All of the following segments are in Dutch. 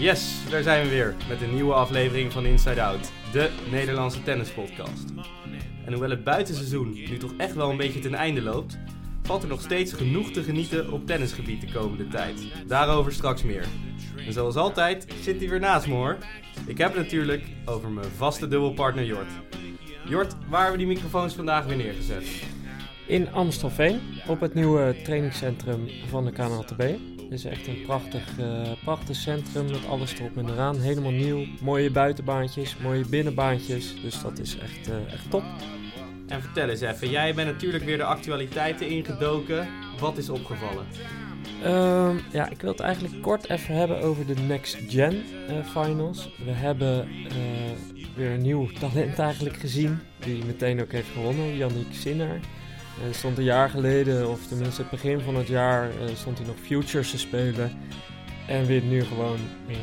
Yes, daar zijn we weer met een nieuwe aflevering van Inside Out, de Nederlandse tennispodcast. En hoewel het buitenseizoen nu toch echt wel een beetje ten einde loopt, valt er nog steeds genoeg te genieten op tennisgebied de komende tijd. Daarover straks meer. En zoals altijd zit hij weer naast me hoor. Ik heb het natuurlijk over mijn vaste dubbelpartner Jort. Jort, waar hebben we die microfoons vandaag weer neergezet? In Amstelveen, op het nieuwe trainingscentrum van de KNLTB. Het is echt een prachtig, eh, prachtig centrum met alles erop en eraan. Helemaal nieuw. Mooie buitenbaantjes, mooie binnenbaantjes. Dus dat is echt, eh, echt top. En vertel eens even, jij bent natuurlijk weer de actualiteiten ingedoken. Wat is opgevallen? Ehm, ja, ik wil het eigenlijk kort even hebben over de Next Gen eh, Finals. We hebben weer een nieuw talent eigenlijk gezien, die meteen ook heeft gewonnen, Yannick Sinner. Hij stond een jaar geleden, of tenminste het begin van het jaar, eh, stond hij nog Futures te spelen. En wint nu gewoon eh,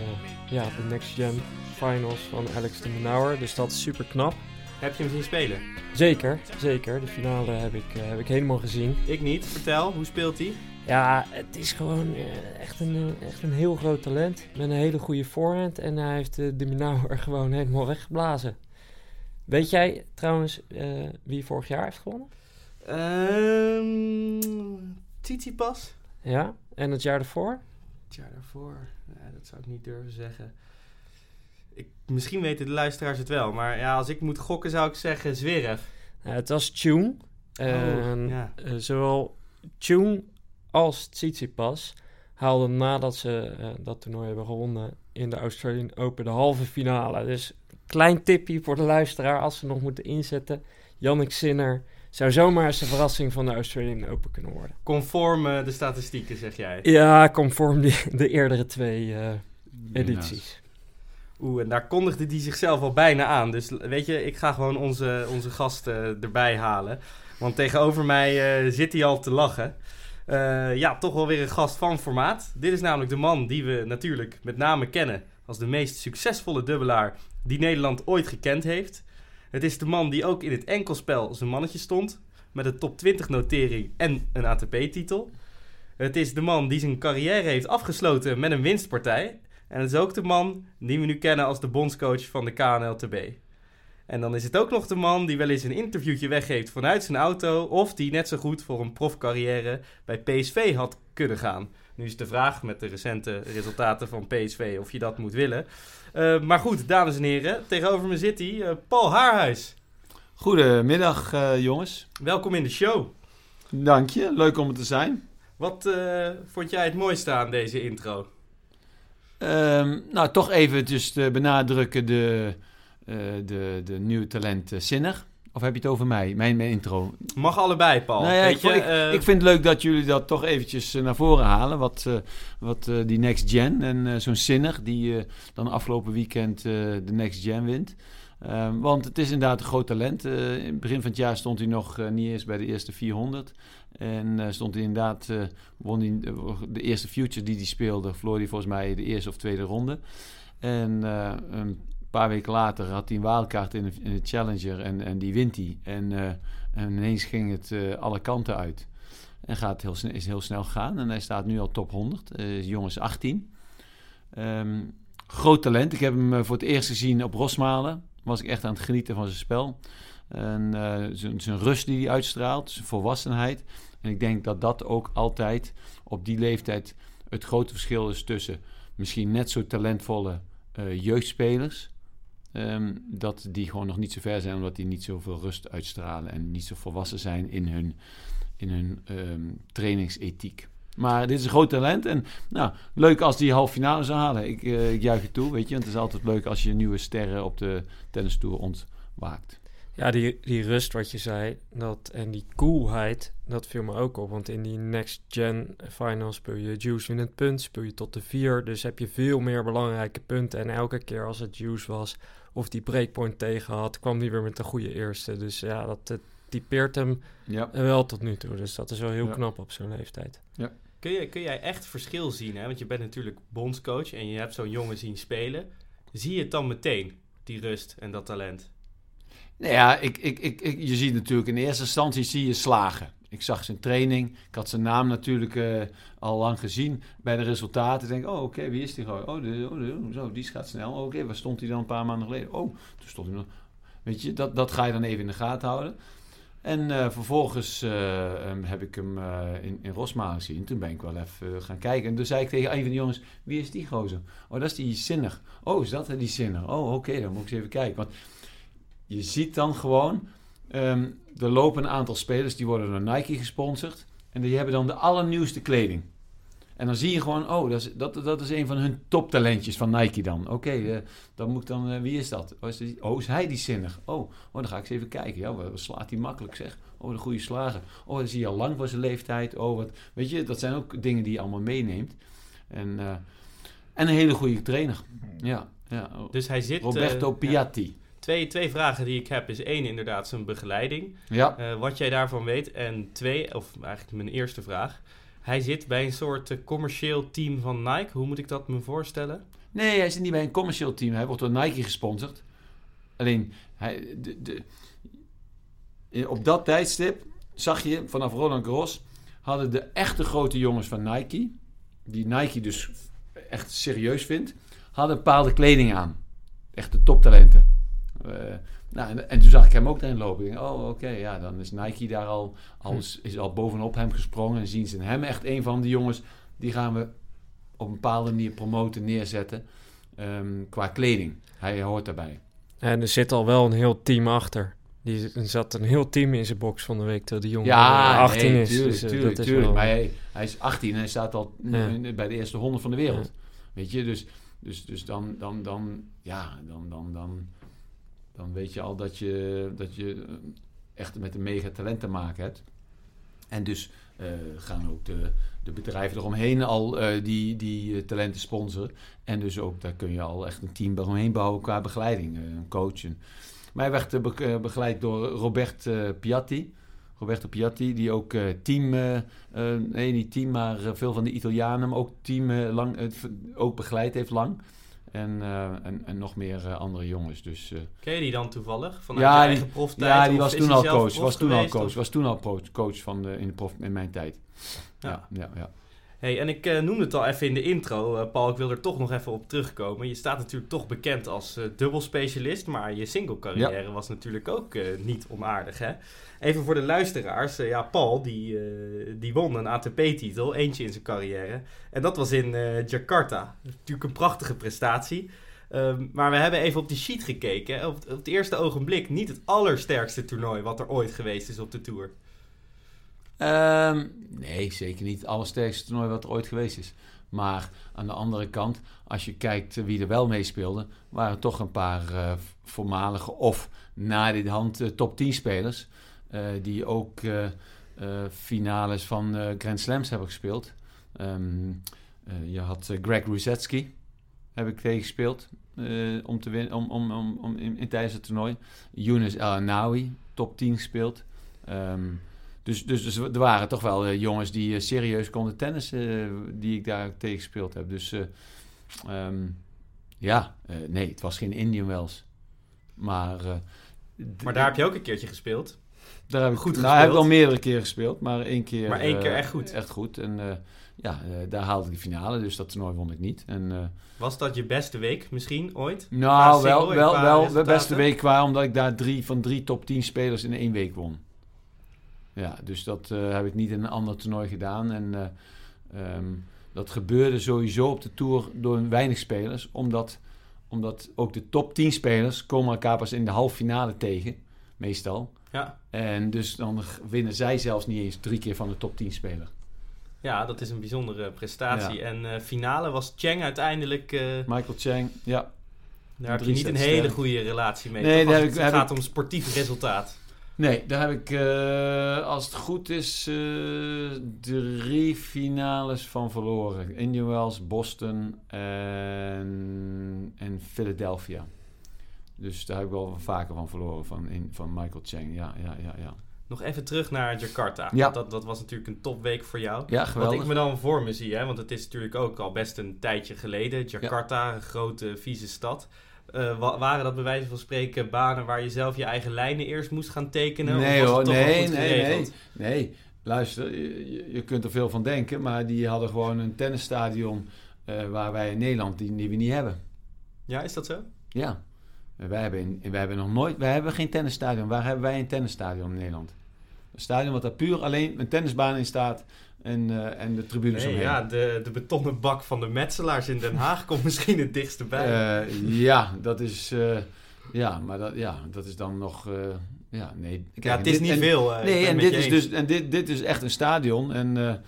ja, de Next Gen Finals van Alex de Menauer. Dus dat is super knap. Heb je hem zien spelen? Zeker, zeker. De finale heb ik, eh, heb ik helemaal gezien. Ik niet. Vertel, hoe speelt hij? Ja, het is gewoon eh, echt, een, eh, echt een heel groot talent. Met een hele goede voorhand. En hij heeft eh, de Minauer gewoon helemaal weggeblazen. Weet jij trouwens eh, wie vorig jaar heeft gewonnen? Ehm Tsitsipas? Ja, en het jaar daarvoor? Het jaar daarvoor? Nee, dat zou ik niet durven zeggen. Ik, misschien weten de luisteraars het wel, maar ja, als ik moet gokken zou ik zeggen Zverev. Ja, het was Tune. En Oh, ja. eh, zowel Tune als Tsitsipas haalden nadat ze eh, dat toernooi hebben gewonnen in de Australian Open de halve finale. Dus klein tipje voor de luisteraar als ze nog moeten inzetten. Jannik Sinner zou zomaar eens de verrassing van de Australian Open kunnen worden. Conform eh, de statistieken, zeg jij. Ja, conform die, de eerdere twee eh, edities. Oeh, en daar kondigde die zichzelf al bijna aan. Dus weet je, ik ga gewoon onze, onze gast eh, erbij halen. Want tegenover mij eh, zit hij al te lachen. Eh, ja, toch wel weer een gast van formaat. Dit is namelijk de man die we natuurlijk met name kennen als de meest succesvolle dubbelaar die Nederland ooit gekend heeft. Het is de man die ook in het enkelspel zijn mannetje stond. Met een top 20 notering en een ATP-titel. Het is de man die zijn carrière heeft afgesloten met een winstpartij. En het is ook de man die we nu kennen als de bondscoach van de KNLTB. En dan is het ook nog de man die wel eens een interviewtje weggeeft vanuit zijn auto. Of die net zo goed voor een profcarrière bij PSV had kunnen gaan. Nu is de vraag met de recente resultaten van PSV of je dat moet willen. Eh, maar goed, dames en heren, tegenover me zit hij, eh, Paul Haarhuis. Goedemiddag eh, jongens. Welkom in de show. Dank je, leuk om er te zijn. Wat vond jij het mooiste aan deze intro? Ehm, nou, toch eventjes te benadrukken de, de, de nieuwe talent uh, Sinner. Of heb je het over mij, mijn, mijn intro? Mag allebei, Paul. Nou ja, Weet ik, je, ik, eh, ik vind het leuk dat jullie dat toch eventjes eh, naar voren halen. Wat, eh, wat die Next Gen en zo'n Sinner die dan afgelopen weekend de Next Gen wint. Ehm, want het is inderdaad een groot talent. In het begin van het jaar stond hij nog niet eens bij de eerste 400. En stond hij inderdaad, won hij de eerste Future die hij speelde, verloor hij volgens mij de eerste of tweede ronde. En eh, een paar weken later had hij een wildcard in de, Challenger en, en die wint hij. En, eh, en ineens ging het eh, alle kanten uit. En gaat heel is heel snel gegaan. En hij staat nu al top 100. Uh, jongens 18. Ehm, groot talent. Ik heb hem eh, voor het eerst gezien op Rosmalen. Was ik echt aan het genieten van zijn spel. En zijn, rust die hij uitstraalt, zijn volwassenheid. En ik denk dat dat ook altijd op die leeftijd het grote verschil is tussen misschien net zo talentvolle jeugdspelers. Um, dat die gewoon nog niet zo ver zijn, omdat die niet zoveel rust uitstralen en niet zo volwassen zijn in hun, in hun um, trainingsethiek. Maar dit is een groot talent. En nou, leuk als die halve finale zou halen. Ik, uh, ik juich het toe, weet je. Want het is altijd leuk als je nieuwe sterren op de tennistoer ontwaakt. Ja, die, die rust wat je zei dat, en die coolheid, dat viel me ook op. Want in die Next Gen Finals speel je Juice in het punt, speel je tot de vier. Dus heb je veel meer belangrijke punten. En elke keer als het Juice was of die breakpoint tegen had, kwam die weer met de goede eerste. Dus ja, dat het typeert hem ja. wel tot nu toe. Dus dat is wel heel ja. knap op zo'n leeftijd. Ja. Kun, je, kun jij echt verschil zien? Hè? Want je bent natuurlijk bondscoach en je hebt zo'n jongen zien spelen. Zie je het dan meteen, die rust en dat talent? Nou ja, ik, ik, ik, je ziet natuurlijk in eerste instantie zie je slagen. ik zag zijn training. Ik had zijn naam natuurlijk eh, al lang gezien bij de resultaten. Denk, oh, oké, wie is die gewoon? Oh, oh, de, zo, die gaat snel. Oh, oké, waar stond hij dan een paar maanden geleden? Oh, toen stond hij nog... Weet je, dat, dat ga je dan even in de gaten houden. En eh, vervolgens eh, ehm, heb ik hem in, in Rosmalen gezien. Toen ben ik wel even gaan kijken. En toen zei ik tegen een van de jongens, wie is die gozer? Oh, dat is die Zinnig. Oh, is dat die Zinnig? Oh, oké, dan moet ik eens even kijken. Want je ziet dan gewoon Um, er lopen een aantal spelers die worden door Nike gesponsord. En die hebben dan de allernieuwste kleding. En dan zie je gewoon, oh, dat is, dat, dat is een van hun toptalentjes van Nike dan. Oké, eh, dan moet ik dan, uh, wie is dat? Oh is, die, oh, is hij die zinnig? Oh, oh, dan ga ik eens even kijken. Ja, wat slaat hij makkelijk zeg. Oh, de goede slager. Oh, dat zie je al lang voor zijn leeftijd. Oh, wat, weet je, dat zijn ook dingen die je allemaal meeneemt. En, uh, en een hele goede trainer. Ja, ja. Dus hij zit... Roberto Piatti. Ja. Twee, twee vragen die ik heb is één inderdaad zijn begeleiding. Ja. Uh, wat jij daarvan weet. En twee, of eigenlijk mijn eerste vraag. Hij zit bij een soort uh, commercieel team van Nike. Hoe moet ik dat me voorstellen? Nee, hij zit niet bij een commercieel team. Hij wordt door Nike gesponsord. Alleen, hij, de, de, op dat tijdstip zag je vanaf Roland Garros... hadden de echte grote jongens van Nike... die Nike dus echt serieus vindt... hadden bepaalde kleding aan. Echte toptalenten. Uh, nou, en, en, toen zag ik hem ook erin lopen. Ik denk, oh, oké, ja, dan is Nike daar al, al, hm. is al bovenop hem gesprongen. En zien ze hem echt een van die jongens, die gaan we op een bepaalde manier promoten, neerzetten. Um, qua kleding. Hij hoort daarbij. En er zit al wel een heel team achter. Die zat een heel team in zijn box van de week terwijl die jongen ja, 18 nee, is. Tuurlijk, dus, uh, tuurlijk, dat tuurlijk. Is wel... Maar hij, hij, is 18 en hij staat al ja. bij de eerste 100 van de wereld. Ja. Weet je, dus, dus, dus dan, dan, dan, ja, dan, dan, dan dan weet je al dat je, dat je eh, echt met een mega talent te maken hebt. En dus uh, gaan ook de, de bedrijven eromheen al uh, die, die talenten sponsoren. En dus ook daar kun je al echt een team omheen bouwen qua begeleiding, een coach. Maar hij werd be begeleid door Robert Piatti. Roberto Piatti, die ook team, nee niet team, maar veel van de Italianen, maar ook team lang, ook begeleid heeft lang. En, uh, en, en, nog meer uh, andere jongens. Dus, uh, Ken je die dan toevallig? Vanuit ja, je eigen proftijd? Ja, die was toen al coach. Was toen al coach. Was toen al coach van de, in, de prof, in mijn tijd. Ja, ja, ja. ja. Hey, en ik uh, noemde het al even in de intro, uh, Paul. Ik wil er toch nog even op terugkomen. Je staat natuurlijk toch bekend als uh, dubbelspecialist, maar je single carrière ja. was natuurlijk ook niet onaardig. Hè? Even voor de luisteraars. ja, Paul die, die won een ATP-titel, eentje in zijn carrière. En dat was in Jakarta. Natuurlijk een prachtige prestatie. Um, maar we hebben even op die sheet gekeken. Op, op het eerste ogenblik niet het allersterkste toernooi wat er ooit geweest is op de Tour. Um, nee, zeker niet het allersterkste toernooi wat er ooit geweest is. Maar aan de andere kant, als je kijkt wie er wel meespeelde, waren toch een paar uh, voormalige of na dit hand uh, top 10 spelers. Uh, die ook finales van Grand Slams hebben gespeeld. Um, je had Greg Rusetsky, heb ik tegen gespeeld. om te winnen, om, om, om, in, in, tijdens het toernooi. Younes El Anawi, top 10 gespeeld. Um, dus, dus, dus er waren toch wel uh, jongens die uh, serieus konden tennissen, uh, die ik daar tegen gespeeld heb. Dus um, ja, nee, het was geen Indian Wells. Maar, maar daar heb je ook een keertje gespeeld. Daar heb ik goed nou, heb ik al meerdere keren gespeeld, maar één keer. Maar één keer echt goed. Echt goed. En ja, daar haalde ik de finale, dus dat toernooi won ik niet. En, was dat je beste week misschien ooit? Nou, wel, wel, wel de beste week qua, omdat ik daar drie van drie top 10 spelers in één week won. Ja, dus dat uh, heb ik niet in een ander toernooi gedaan. En uh, um, dat gebeurde sowieso op de Tour door weinig spelers. Omdat, omdat ook de top 10 spelers komen elkaar pas in de halve finale tegen. Meestal. Ja. En dus dan winnen zij zelfs niet eens drie keer van de top 10 speler. Ja, dat is een bijzondere prestatie. Ja. En uh, finale was Cheng uiteindelijk... Michael Cheng, ja. Daar heb je niet een hele goede relatie mee. Nee, daar heb ik, het gaat om sportief resultaat. Nee, daar heb ik, uh, als het goed is, uh, drie finales van verloren. Indian Wells, Boston en, en Philadelphia. Dus daar heb ik wel vaker van verloren, van, in, van Michael Chang. Ja, ja, ja, ja. Nog even terug naar Jakarta. Ja. Dat, dat was natuurlijk een topweek voor jou. Ja, geweldig. Wat ik me dan voor me zie, hè, want het is natuurlijk ook al best een tijdje geleden. Jakarta, ja. een grote, vieze stad. Uh, waren dat bij wijze van spreken banen waar je zelf je eigen lijnen eerst moest gaan tekenen? Nee hoor, nee, nee, nee, nee. luister, je, je- kunt er veel van denken, maar die hadden gewoon een tennisstadion eh, waar wij in Nederland die, die we niet hebben. Ja, is dat zo? Ja. En Wij hebben, in, wij hebben nog nooit, wij hebben geen tennisstadion. Waar hebben wij een tennisstadion in Nederland? Een stadion wat daar puur alleen een tennisbaan in staat en, eh, en de tribunes Nee, omheen. ja, de, de betonnen bak van de metselaars in Den Haag komt misschien het dichtste bij. Eh, ja, dat is, eh, ja, maar dat, ja, dat is dan nog, ja, nee. Kijk, ja, het is dit- niet en- veel. Nee, en dit is eens. dus en dit, dit is echt een stadion. En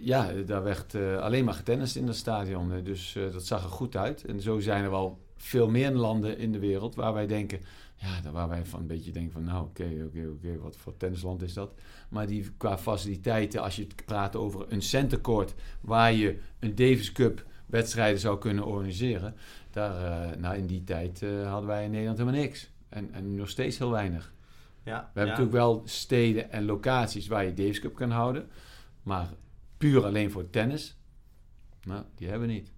ja, daar werd alleen maar getennist in dat stadion. Dus dat zag er goed uit. En zo zijn er wel veel meer landen in de wereld waar wij denken. Ja, daar waar wij van een beetje denken van nou oké, oké, oké, wat voor tennisland is dat? Maar die qua faciliteiten, als je het praat over een centercourt waar je een Davis Cup wedstrijden zou kunnen organiseren. Daar, eh, nou in die tijd eh, hadden wij in Nederland helemaal niks. En, en nog steeds heel weinig. Ja, We hebben ja. natuurlijk wel steden en locaties waar je Davis Cup kan houden. Maar puur alleen voor tennis, nou, die hebben we niet.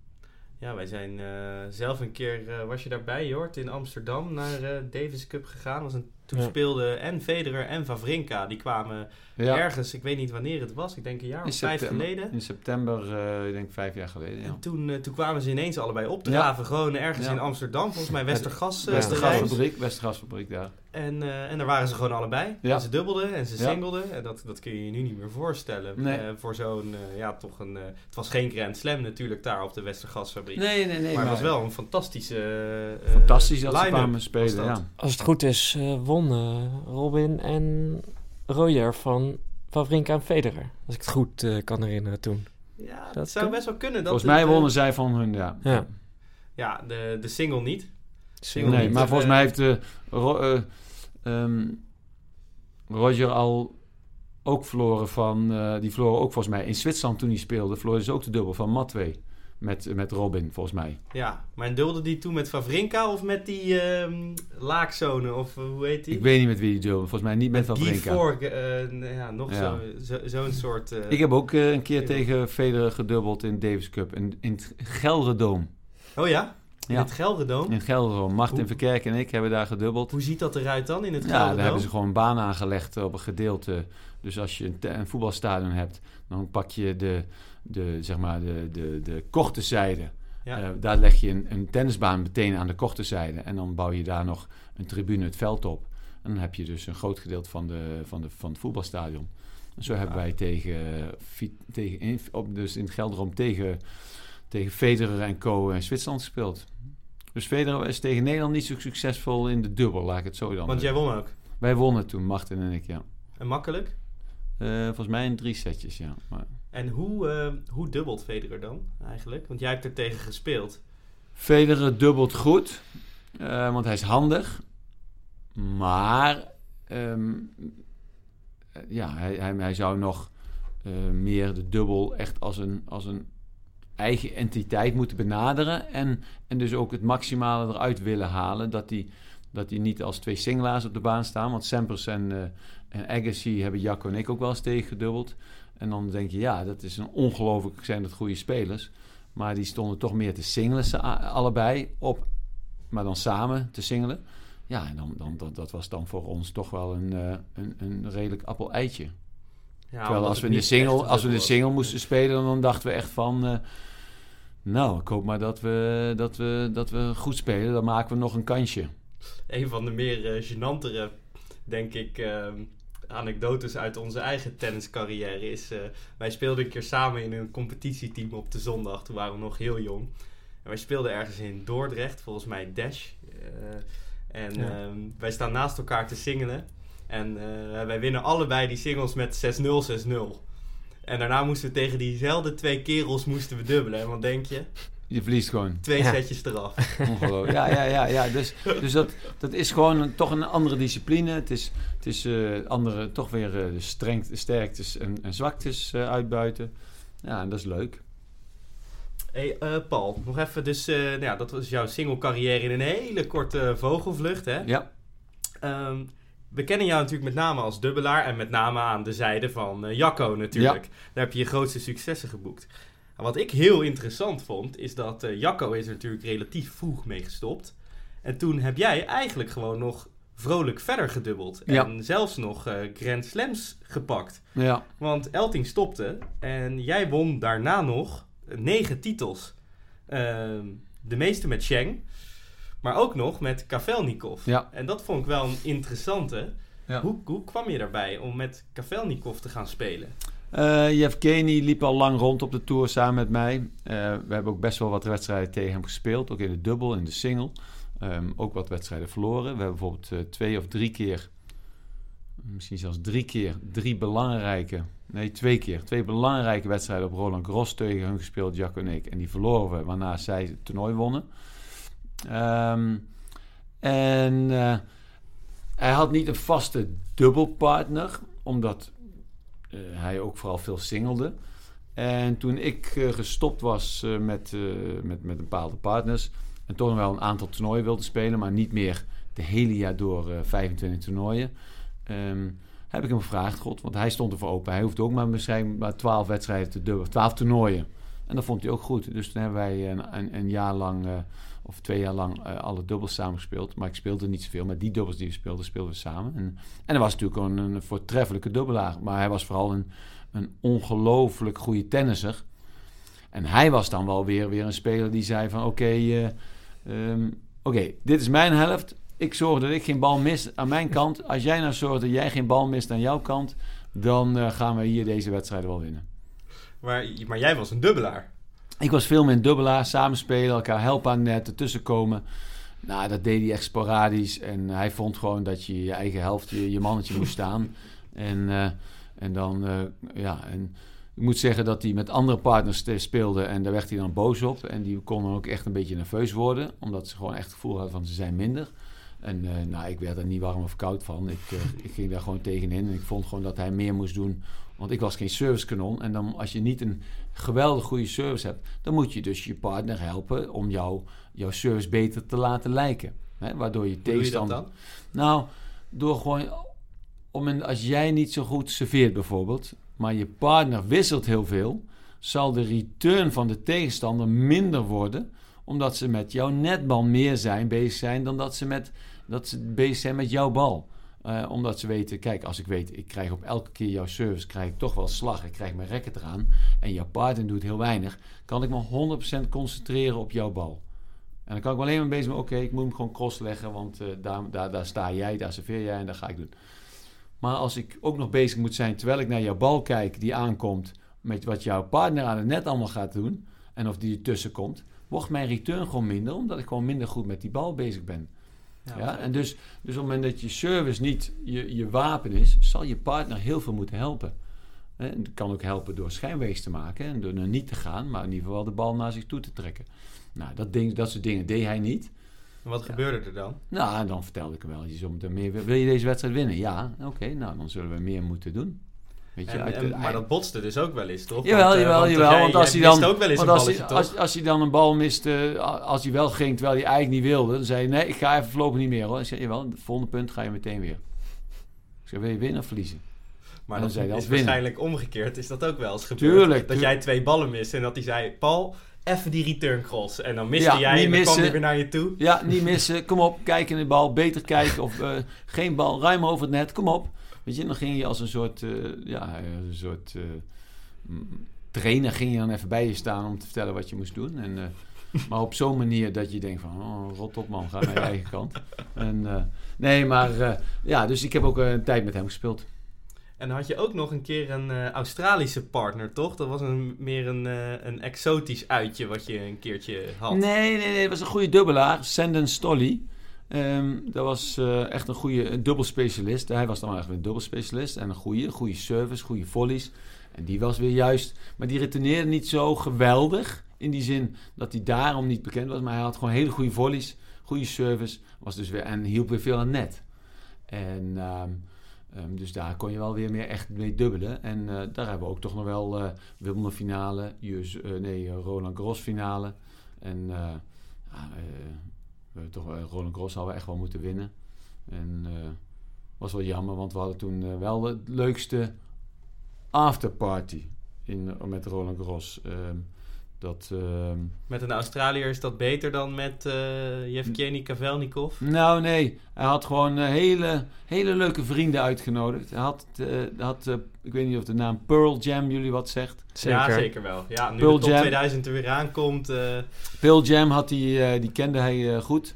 Ja, wij zijn eh, zelf een keer, eh, was je daarbij Jort, in Amsterdam naar eh Davis Cup gegaan. Was een, toen Ja. speelden en Federer en Vavrinka. Die kwamen Ja, ergens, ik weet niet wanneer het was, ik denk een jaar of vijf geleden. In september, ik denk vijf jaar geleden. Ja. En toen, toen kwamen ze ineens allebei opdraven, gewoon ergens in Amsterdam, volgens mij Westergas. Westergasfabriek, Westergasfabriek daar. En, eh, en daar waren ze gewoon allebei. Ja. En ze dubbelden en ze Ja. singelden. En dat, dat kun je je nu niet meer voorstellen. Nee. Eh, voor zo'n, eh, ja, toch een... eh, het was geen Grand Slam natuurlijk daar op de Westergasfabriek. Nee, nee, nee. maar het was wel een fantastische eh, fantastisch dat ze line-up kwamen was spelen. Ja. Als het goed is, eh wonnen Robin en Royer van Wawrinka en Federer. Als ik het goed eh, kan herinneren toen. Ja, Dat het zou kan. best wel kunnen. Dat Volgens mij wonnen zij van hun, ja. Ja. Ja, de, de single niet. Single Nee, niet, maar eh, volgens mij heeft eh, Ro- eh, ehm, Roger al ook verloren van... eh, die verloren ook volgens mij in Zwitserland toen hij speelde. Verloren ze ook de dubbel van Matwee. Met, met Robin, volgens mij. Ja, maar dubbelde die toen met Vavrinka of met die ehm laakzone of hoe heet die? Ik weet niet met wie die dubbelde. Volgens mij niet met die Brinka. voor, eh, ja, nog Ja. zo- zo- zo'n soort... eh, Ik heb ook een keer tegen Federer gedubbeld in Davis Cup. In, in het Gelderdoom. Oh ja? In Ja. het Gelderdoom? In het Gelderdoom. Martin Verkerk en ik hebben daar gedubbeld. Hoe ziet dat eruit dan in het Ja, Gelderdoom? daar hebben ze gewoon een baan aangelegd op een gedeelte. Dus als je een, een voetbalstadion hebt, dan pak je de, de, zeg maar de, de, de korte zijde. Ja. Eh, daar leg je een, een tennisbaan meteen aan de korte zijde. En dan bouw je daar nog een tribune het veld op. En dan heb je dus een groot gedeelte van, de, van, de, van het voetbalstadion. En zo hebben wij tegen, eh, tegen in, op, dus in het Gelderdoom tegen, tegen Federer en Co. in Zwitserland gespeeld. Dus Federer is tegen Nederland niet zo succesvol in de dubbel, laat ik het zo dan Want jij won ook. wij wonnen toen, Martin en ik, ja. En makkelijk. Eh, volgens mij in drie setjes, ja. Maar En hoe, eh, hoe dubbelt Federer dan eigenlijk? Want jij hebt er tegen gespeeld. Federer dubbelt goed, eh, want hij is handig. Maar ehm, eh, ja, hij, hij, hij zou nog meer de dubbel echt als een, als een eigen entiteit moeten benaderen. En, en dus ook het maximale eruit willen halen. Dat hij, dat hij niet als twee singelaars op de baan staan. Want Sampras en, eh en Agassi hebben Jacco en ik ook wel eens tegen gedubbeld. En dan denk je, ja, dat is een ongelooflijk, zijn dat goede spelers. Maar die stonden toch meer te singelen, allebei, op, maar dan samen te singelen. Ja, en dan, dan, dat, dat was dan voor ons toch wel een, eh, een, een redelijk appel-eitje. Ja, Terwijl als we, de single, een als we de single moesten spelen, dan dachten we echt van... eh, nou, ik hoop maar dat we, dat, we, dat we goed spelen. Dan maken we nog een kansje. Een van de meer eh, gênantere, denk ik, ehm, anekdotes uit onze eigen tenniscarrière is... eh, wij speelden een keer samen in een competitieteam op de zondag. Toen waren we nog heel jong. En wij speelden ergens in Dordrecht, volgens mij Dash. Eh, en Ja. ehm, wij staan naast elkaar te singelen. En eh, wij winnen allebei die singles met 6-0, 6-0. En daarna moesten we tegen diezelfde twee kerels moesten we dubbelen. En wat denk je? Je verliest gewoon. Twee Ja. setjes eraf. Ongelooflijk. Ja, ja, ja. ja. Dus, dus dat, dat is gewoon een, toch een andere discipline. Het is, het is eh, andere, toch weer eh, de strength, sterktes en, en zwaktes eh, uitbuiten. Ja, en dat is leuk. Hey, eh, Paul, nog even. Dus, eh, nou ja, dat was jouw single carrière in een hele korte vogelvlucht, hè? Ja, Ehm, we kennen jou natuurlijk met name als dubbelaar en met name aan de zijde van eh, Jacco natuurlijk. Daar heb je je grootste successen geboekt. En wat ik heel interessant vond, is dat eh, Jacco is er natuurlijk relatief vroeg mee gestopt. En toen heb jij eigenlijk gewoon nog vrolijk verder gedubbeld. Ja. En zelfs nog eh, Grand Slams gepakt. Ja, Want Elting stopte en jij won daarna nog negen titels. Ehm, de meeste met Sheng, maar ook nog met Kavelnikov. Ja. En dat vond ik wel een interessante. Ja. Hoe, hoe kwam je daarbij om met Kavelnikov te gaan spelen? Eh Yevgeny liep al lang rond op de Tour samen met mij. Eh, we hebben ook best wel wat wedstrijden tegen hem gespeeld. Ook in de dubbel, in de single. Ehm, ook wat wedstrijden verloren. We hebben bijvoorbeeld eh, twee of drie keer... Misschien zelfs drie keer. Drie belangrijke... Nee, twee keer. Twee belangrijke wedstrijden op Roland Garros tegen hun gespeeld, Jacco en ik. En die verloren we, waarna zij het toernooi wonnen. Ehm, en eh, hij had niet een vaste dubbelpartner, omdat eh, hij ook vooral veel singelde. En toen ik eh, gestopt was met, met, met bepaalde partners en toch nog wel een aantal toernooien wilde spelen, maar niet meer de hele jaar door eh 25 toernooien, ehm, heb ik hem gevraagd, God, want hij stond ervoor open. Hij hoefde ook maar misschien maar 12 wedstrijden te dubbelen, 12 toernooien. En dat vond hij ook goed. Dus toen hebben wij een, een, een jaar lang, of twee jaar lang, eh, alle dubbels samen gespeeld. Maar ik speelde niet zoveel. Maar die dubbels die we speelden, speelden we samen. En, en hij was natuurlijk een, voortreffelijke dubbelaar. Maar hij was vooral een, een ongelooflijk goede tennisser. En hij was dan wel weer, weer een speler die zei van... Oké, eh, ehm, oké, dit is mijn helft. Ik zorg dat ik geen bal mis aan mijn kant. Als jij nou zorgt dat jij geen bal mist aan jouw kant... dan eh, gaan we hier deze wedstrijden wel winnen. Maar, maar jij was een dubbelaar. Ik was veel meer dubbelaar, samenspelen, elkaar helpen aan net, ertussen komen. Nou, dat deed hij echt sporadisch. En hij vond gewoon dat je je eigen helft, je, je mannetje moest staan. En, eh, en dan, eh, ja, en ik moet zeggen dat hij met andere partners speelde. En daar werd hij dan boos op. En die kon dan ook echt een beetje nerveus worden. Omdat ze gewoon echt het gevoel hadden van ze zijn minder. En eh, nou, ik werd daar niet warm of koud van. Ik, ik ging daar gewoon tegenin. En ik vond gewoon dat hij meer moest doen. Want ik was geen servicekanon. En dan, als je niet een geweldig goede service hebt, dan moet je dus je partner helpen om jou, jouw service beter te laten lijken. Hè? Waardoor je dat tegenstander. dan? Nou, door gewoon. Om een, als jij niet zo goed serveert bijvoorbeeld, maar je partner wisselt heel veel, zal de return van de tegenstander minder worden, omdat ze met jouw netbal meer zijn, bezig zijn dan dat ze, met, dat ze bezig zijn met jouw bal. Eh, omdat ze weten, kijk, als ik weet, ik krijg op elke keer jouw service, krijg ik toch wel slag, ik krijg mijn racket eraan, en jouw partner doet heel weinig, kan ik me 100% concentreren op jouw bal. En dan kan ik me alleen maar bezig zijn, oké, ik moet hem gewoon cross leggen, want eh, daar, daar, daar sta jij, daar serveer jij en dat ga ik doen. Maar als ik ook nog bezig moet zijn terwijl ik naar jouw bal kijk die aankomt, met wat jouw partner aan het net allemaal gaat doen, en of die ertussen komt, wordt mijn return gewoon minder, omdat ik gewoon minder goed met die bal bezig ben. Ja, en dus, dus op het moment dat je service niet je, je wapen is, zal je partner heel veel moeten helpen. En het kan ook helpen door schijnwees te maken en door er niet te gaan, maar in ieder geval de bal naar zich toe te trekken. Nou, dat, ding, dat soort dingen deed hij niet. En Wat gebeurde er dan? Nou, en dan vertelde ik hem wel, je er meer, wil je deze wedstrijd winnen? Ja, oké, nou dan zullen we meer moeten doen. Weet je, En, uit en- de- maar dat botste dus ook wel eens, toch? Jawel, Want, eh, jawel, want jawel. jij- Want als hij dan, ook wel eens want een als, hij, als, als hij dan een bal miste, als hij wel ging terwijl hij eigenlijk niet wilde, dan zei hij: Nee, ik ga even voorlopig niet meer hoor. Zei: Jawel, het volgende punt ga je meteen weer. Ik zei: Wil je winnen of verliezen? Maar dan dat zei hij is winnen. waarschijnlijk omgekeerd. Is dat ook wel eens gebeurd? Tuurlijk, Dat tuur- jij twee ballen mist en dat hij zei... Paul, even die return cross. En dan miste Ja, jij niet en dan kwam hij weer naar je toe. Ja, niet missen. Kom op, kijk in de bal. Beter kijken. Of eh, geen bal, ruim over het net. Kom op. Weet je, dan ging je als een soort, eh, ja, een soort eh, mm, trainer ging je dan even bij je staan om te vertellen wat je moest doen. En, eh, maar op zo'n manier dat je denkt van, oh, rot op man, ga naar je eigen kant. En, nee, maar ja, dus ik heb ook een tijd met hem gespeeld. En dan had je ook nog een keer een Australische partner, toch? Dat was een, meer een, een exotisch uitje wat je een keertje had. Nee, nee, nee. Het was een goede dubbelaar. Senden Stolly. Ehm, dat was eh, echt een goede dubbelspecialist. Hij was dan eigenlijk een dubbelspecialist. En een goede, goede service, goede volleys. En die was weer juist... Maar die retourneerde niet zo geweldig. In die zin dat hij daarom niet bekend was. Maar hij had gewoon hele goede volleys. Goede service. Was dus weer, en hielp weer veel aan net. En... ehm, ehm, dus daar kon je wel weer meer echt mee dubbelen. En eh, daar hebben we ook toch nog wel eh Wimbledon finale, nee, Roland Garros finale. En we toch, eh, Roland Garros hadden we echt wel moeten winnen. En eh was wel jammer, want we hadden toen eh, wel het leukste afterparty in, met Roland Garros. Ehm, Dat, ehm, Met een Australiër is dat beter dan met eh Yevgeny Kavelnikov? nou, nee. Hij had gewoon hele, hele leuke vrienden uitgenodigd. Hij had, had ik weet niet of de naam Pearl Jam jullie wat zegt. Zeker. Ja, zeker wel. Ja, nu Pearl de top Jam. 2000 er weer aankomt. eh Pearl Jam had hij, eh, die kende hij eh, goed.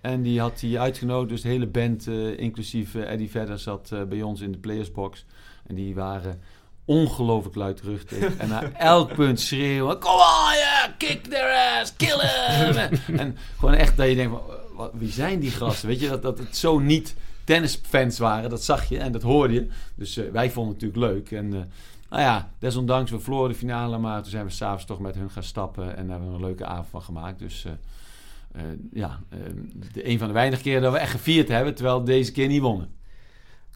En die had hij uitgenodigd. Dus de hele band, eh, inclusief Eddie Vedder, zat eh, bij ons in de playersbox. En die waren ongelooflijk luidruchtig. en naar elk punt schreeuwen. Come on, yeah, kick their ass, kill him. en gewoon echt dat je denkt, van, wat, wie zijn die gasten? Weet je, dat, dat het zo niet tennisfans waren. Dat zag je en dat hoorde je. Dus eh, wij vonden het natuurlijk leuk. En eh, nou ja, desondanks, we verloren de finale. Maar toen zijn we s'avonds toch met hun gaan stappen. En daar hebben we een leuke avond van gemaakt. Dus... eh, eh, ja, de, een van de weinige keren dat we echt gevierd hebben, terwijl we deze keer niet wonnen.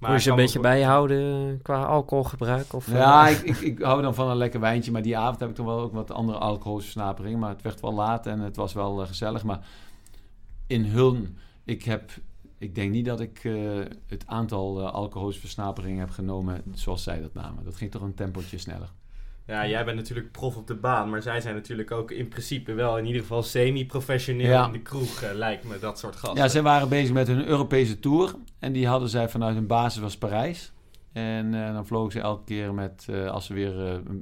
Moet je ze een beetje bijhouden qua alcoholgebruik? Of, Ja, ik, ik, ik hou dan van een lekker wijntje, maar die avond heb ik toch wel ook wat andere alcoholversnaperingen. Maar het werd wel laat en het was wel gezellig. Maar in Huln, ik heb, ik denk niet dat ik eh, het aantal uh, alcoholversnaperingen heb genomen zoals zij dat namen. Dat ging toch een tempootje sneller. Ja, jij bent natuurlijk prof op de baan, maar zij zijn natuurlijk ook in principe wel in ieder geval semi-professioneel Ja. in de kroeg, eh, lijkt me, dat soort gasten. Ja, zij waren bezig met hun Europese tour. En die hadden zij vanuit hun basis was Parijs. En dan vlogen ze elke keer met, als ze weer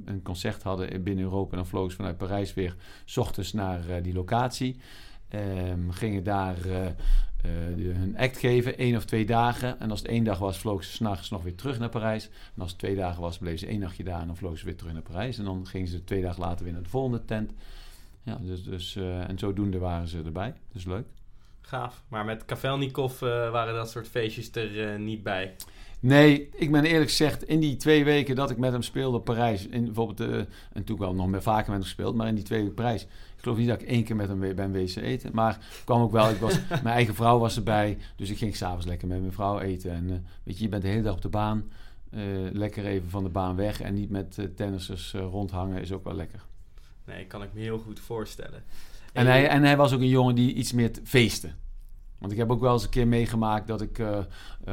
een, concert hadden binnen Europa, dan vlogen ze vanuit Parijs weer 's ochtends naar die locatie. Ehm, gingen daar de- hun act geven, één of twee dagen. En als het één dag was, vlogen ze s'nachts nog weer terug naar Parijs. En als het twee dagen was, bleven ze één nachtje daar en dan vlogen ze weer terug naar Parijs. En dan gingen ze twee dagen later weer naar de volgende tent. Ja, dus, dus, eh, en zodoende waren ze erbij. Dus leuk. Gaaf. Maar met Kavelnikov eh, waren dat soort feestjes er eh, niet bij. Nee, ik ben eerlijk gezegd, in die twee weken dat ik met hem speelde op Parijs, in, bijvoorbeeld, eh, en natuurlijk wel nog meer vaker met hem gespeeld, maar in die twee weken Parijs, ik geloof niet dat ik één keer met hem ben wezen eten, maar kwam ook wel, ik was, mijn eigen vrouw was erbij, dus ik ging s'avonds lekker met mijn vrouw eten. En eh, weet je, je bent de hele dag op de baan, eh, lekker even van de baan weg en niet met eh, tennissers rondhangen is ook wel lekker. Nee, kan ik me heel goed voorstellen. En hij, en hij was ook een jongen die iets meer feestte. Want ik heb ook wel eens een keer meegemaakt dat ik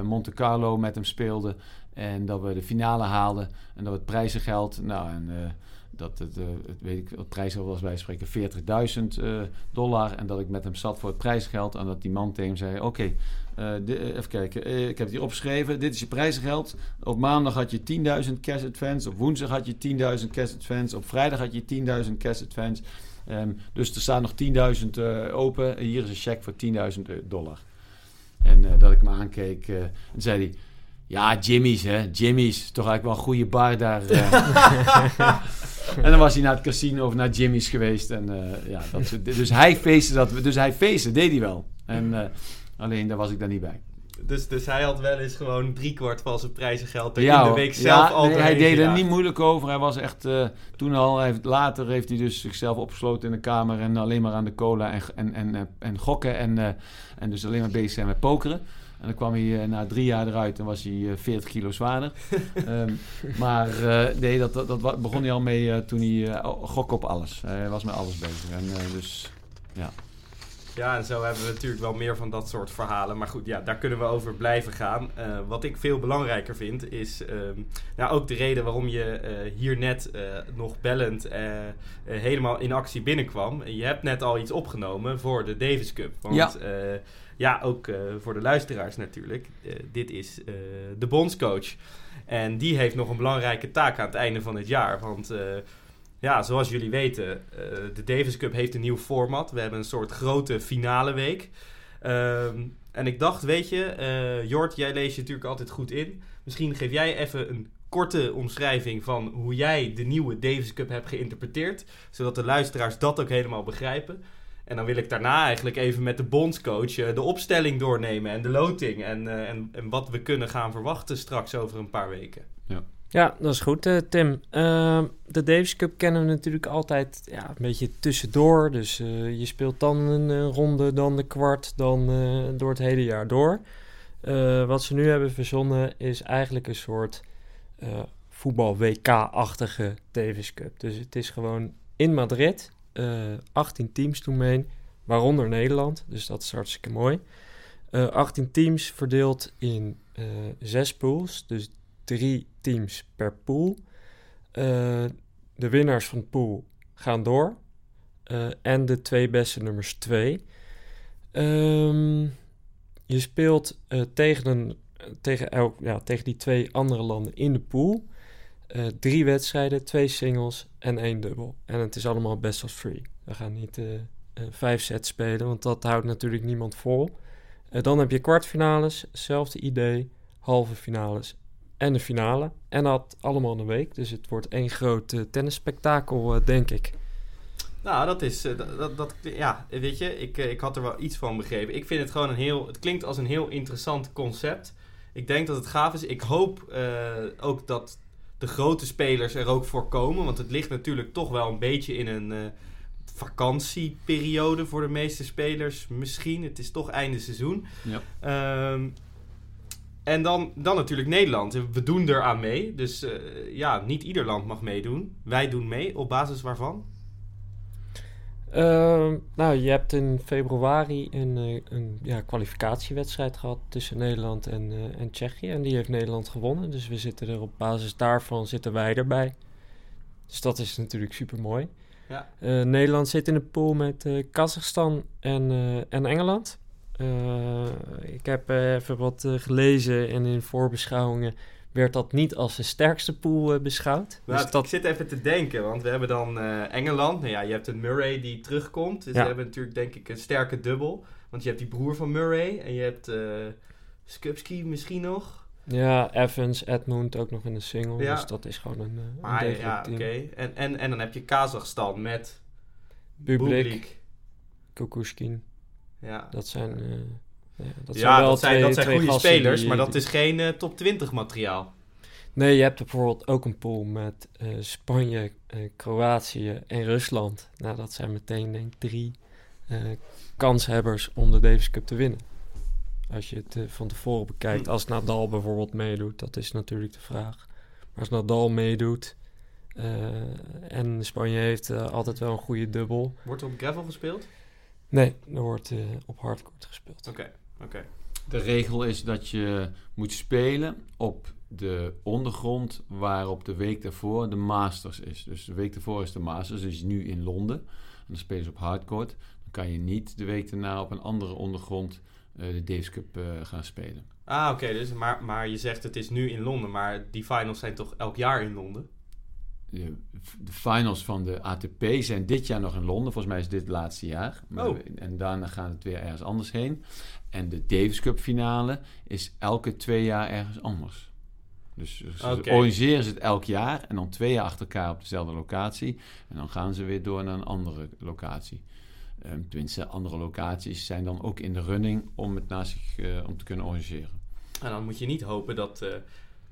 Monte Carlo met hem speelde. En dat we de finale haalden. En dat we het prijzengeld. Nou, en dat het, eh, het, weet ik, het prijzengeld was bij spreken 40.000 eh, dollar. En dat ik met hem zat voor het prijzengeld. En dat die man tegen hem zei: Oké, eh, even kijken. ik heb het hier opgeschreven. Dit is je prijzengeld. Op maandag had je 10.000 cash advance. Op woensdag had je 10.000 cash advance. Op vrijdag had je 10.000 cash advance. Ehm, dus er staan nog 10.000 eh, open. Hier is een cheque voor 10.000 dollar. En dat ik me aankeek, en zei hij... Ja, Jimmy's, hè. Jimmy's. Toch eigenlijk wel een goede bar daar. en dan was hij naar het casino of naar Jimmy's geweest. En, eh, ja, dat, soort- dus hij feestte dat. Dus hij feestte, deed hij wel. En, eh, alleen daar was ik daar niet bij. Dus, dus hij had wel eens gewoon driekwart van zijn prijzengeld Ja, in de week zelf Ja, al nee, hij deed er niet moeilijk over. Hij was echt eh, toen al. Heeft, later heeft hij dus zichzelf opgesloten in de kamer en alleen maar aan de cola en, en, en, en, en gokken. En, en dus alleen maar bezig zijn met pokeren. En dan kwam hij eh, na drie jaar eruit en was hij eh, 40 kilo zwaarder. Ehm, maar eh, nee, dat, dat, begon hij al mee eh, toen hij eh, gok op alles. Hij was met alles bezig. En, eh, dus Ja, en zo hebben we natuurlijk wel meer van dat soort verhalen. Maar goed, ja, daar kunnen we over blijven gaan. Eh, wat ik veel belangrijker vind, is ehm, nou, ook de reden waarom je eh, hier net eh, nog bellend eh, eh, helemaal in actie binnenkwam. Je hebt net al iets opgenomen voor de Davis Cup. Want Ja. Ja, ook eh, voor de luisteraars natuurlijk. Eh, dit is eh, de bondscoach. En die heeft nog een belangrijke taak aan het einde van het jaar. Want ja, zoals jullie weten, de Davis Cup heeft een nieuw format. We hebben een soort grote finale week. Ehm, en ik dacht, weet je, Jort, jij leest je natuurlijk altijd goed in. Misschien geef jij even een korte omschrijving van hoe jij de nieuwe Davis Cup hebt geïnterpreteerd. Zodat de luisteraars dat ook helemaal begrijpen. En dan wil ik daarna eigenlijk even met de bondscoach eh, de opstelling doornemen en de loting. En, eh, en, en wat we kunnen gaan verwachten straks over een paar weken. Ja, dat is goed, eh, Tim. Ehm, de Davis Cup kennen we natuurlijk altijd ja, een beetje tussendoor. Dus eh, je speelt dan een ronde, dan de kwart, dan eh, door het hele jaar door. Eh, wat ze nu hebben verzonnen is eigenlijk een soort eh, voetbal-WK-achtige Davis Cup. Dus het is gewoon in Madrid. Eh 18 teams doen mee, waaronder Nederland. Dus dat is hartstikke mooi. Eh 18 teams verdeeld in eh zes pools. Dus drie teams per pool. Eh, de winnaars van de pool gaan door. eh, en de twee beste nummers 2. Ehm, je speelt eh, tegen, een, tegen, elk, ja, tegen die twee andere landen in de pool. Eh, drie wedstrijden, twee singles en één dubbel. En het is allemaal best of three. We gaan niet eh, eh, vijf sets spelen, want dat houdt natuurlijk niemand vol. Dan heb je kwartfinales, hetzelfde idee, halve finales en de finale. En dat allemaal in een week. Dus het wordt één groot tennisspektakel, uh, denk ik. Nou, dat is, dat, dat, dat, ja, weet je, ik, ik had er wel iets van begrepen. Ik vind het gewoon een heel, het klinkt als een heel interessant concept. Ik denk dat het gaaf is. Ik hoop ook dat de grote spelers er ook voor komen. Want het ligt natuurlijk toch wel een beetje in een vakantieperiode voor de meeste spelers. Misschien, het is toch einde seizoen. Ja. Um, en dan, dan natuurlijk Nederland. We doen er aan mee. Dus uh, ja, niet ieder land mag meedoen. Wij doen mee. Op basis waarvan? Uh, nou, je hebt in februari een, uh, een ja, kwalificatiewedstrijd gehad tussen Nederland en, uh, en Tsjechië. En die heeft Nederland gewonnen. Dus we zitten er op basis daarvan zitten wij erbij. Dus dat is natuurlijk super mooi. Ja. Nederland zit in een pool met Kazachstan en, en Engeland. Ik heb even wat gelezen en in voorbeschouwingen werd dat niet als de sterkste pool beschouwd. Nou, dus dat... Ik zit even te denken, want we hebben dan Engeland. Nou ja, je hebt een Murray die terugkomt. Dus Ja. we hebben natuurlijk denk ik een sterke dubbel. Want je hebt die broer van Murray en je hebt Skupski misschien nog. Ja, Evans, Edmund ook nog in de single. Ja. Dus dat is gewoon een, een Maar ja, oké. En, en, en dan heb je Kazachstan met Bublik. Kukushkin. Ja, Dat zijn, eh, ja, dat ja, zijn wel dat zijn, twee, dat zijn goede spelers, die- maar dat is geen eh, top 20 materiaal. Nee, je hebt bijvoorbeeld ook een pool met eh, Spanje, eh, Kroatië en Rusland. Nou, dat zijn meteen denk ik drie kanshebbers om de Davis Cup te winnen. Als je het van tevoren bekijkt. Hm. Als Nadal bijvoorbeeld meedoet, dat is natuurlijk de vraag. Maar als Nadal meedoet en Spanje heeft altijd wel een goede dubbel. Wordt er op gravel gespeeld? Nee, er wordt op hardcourt gespeeld. Oké, De regel is dat je moet spelen op de ondergrond waarop de week daarvoor de Masters is. Dus de week daarvoor is de Masters, dus nu in Londen. En dan spelen ze op hardcourt. Dan kan je niet de week daarna op een andere ondergrond eh, de Davis Cup eh, gaan spelen. Ah, oké, dus, maar, maar je zegt het is nu in Londen, maar die finals zijn toch elk jaar in Londen? De, de finals van de ATP zijn dit jaar nog in Londen. Volgens mij is dit het laatste jaar. Maar- Oh. En daarna gaat het weer ergens anders heen. En de Davis Cup finale is elke twee jaar ergens anders. Dus ze organiseren ze het elk jaar en dan twee jaar achter elkaar op dezelfde locatie. En dan gaan ze weer door naar een andere locatie. Ehm tenminste, andere locaties zijn dan ook in de running om het naast zich eh, om te kunnen organiseren. En dan moet je niet hopen dat eh,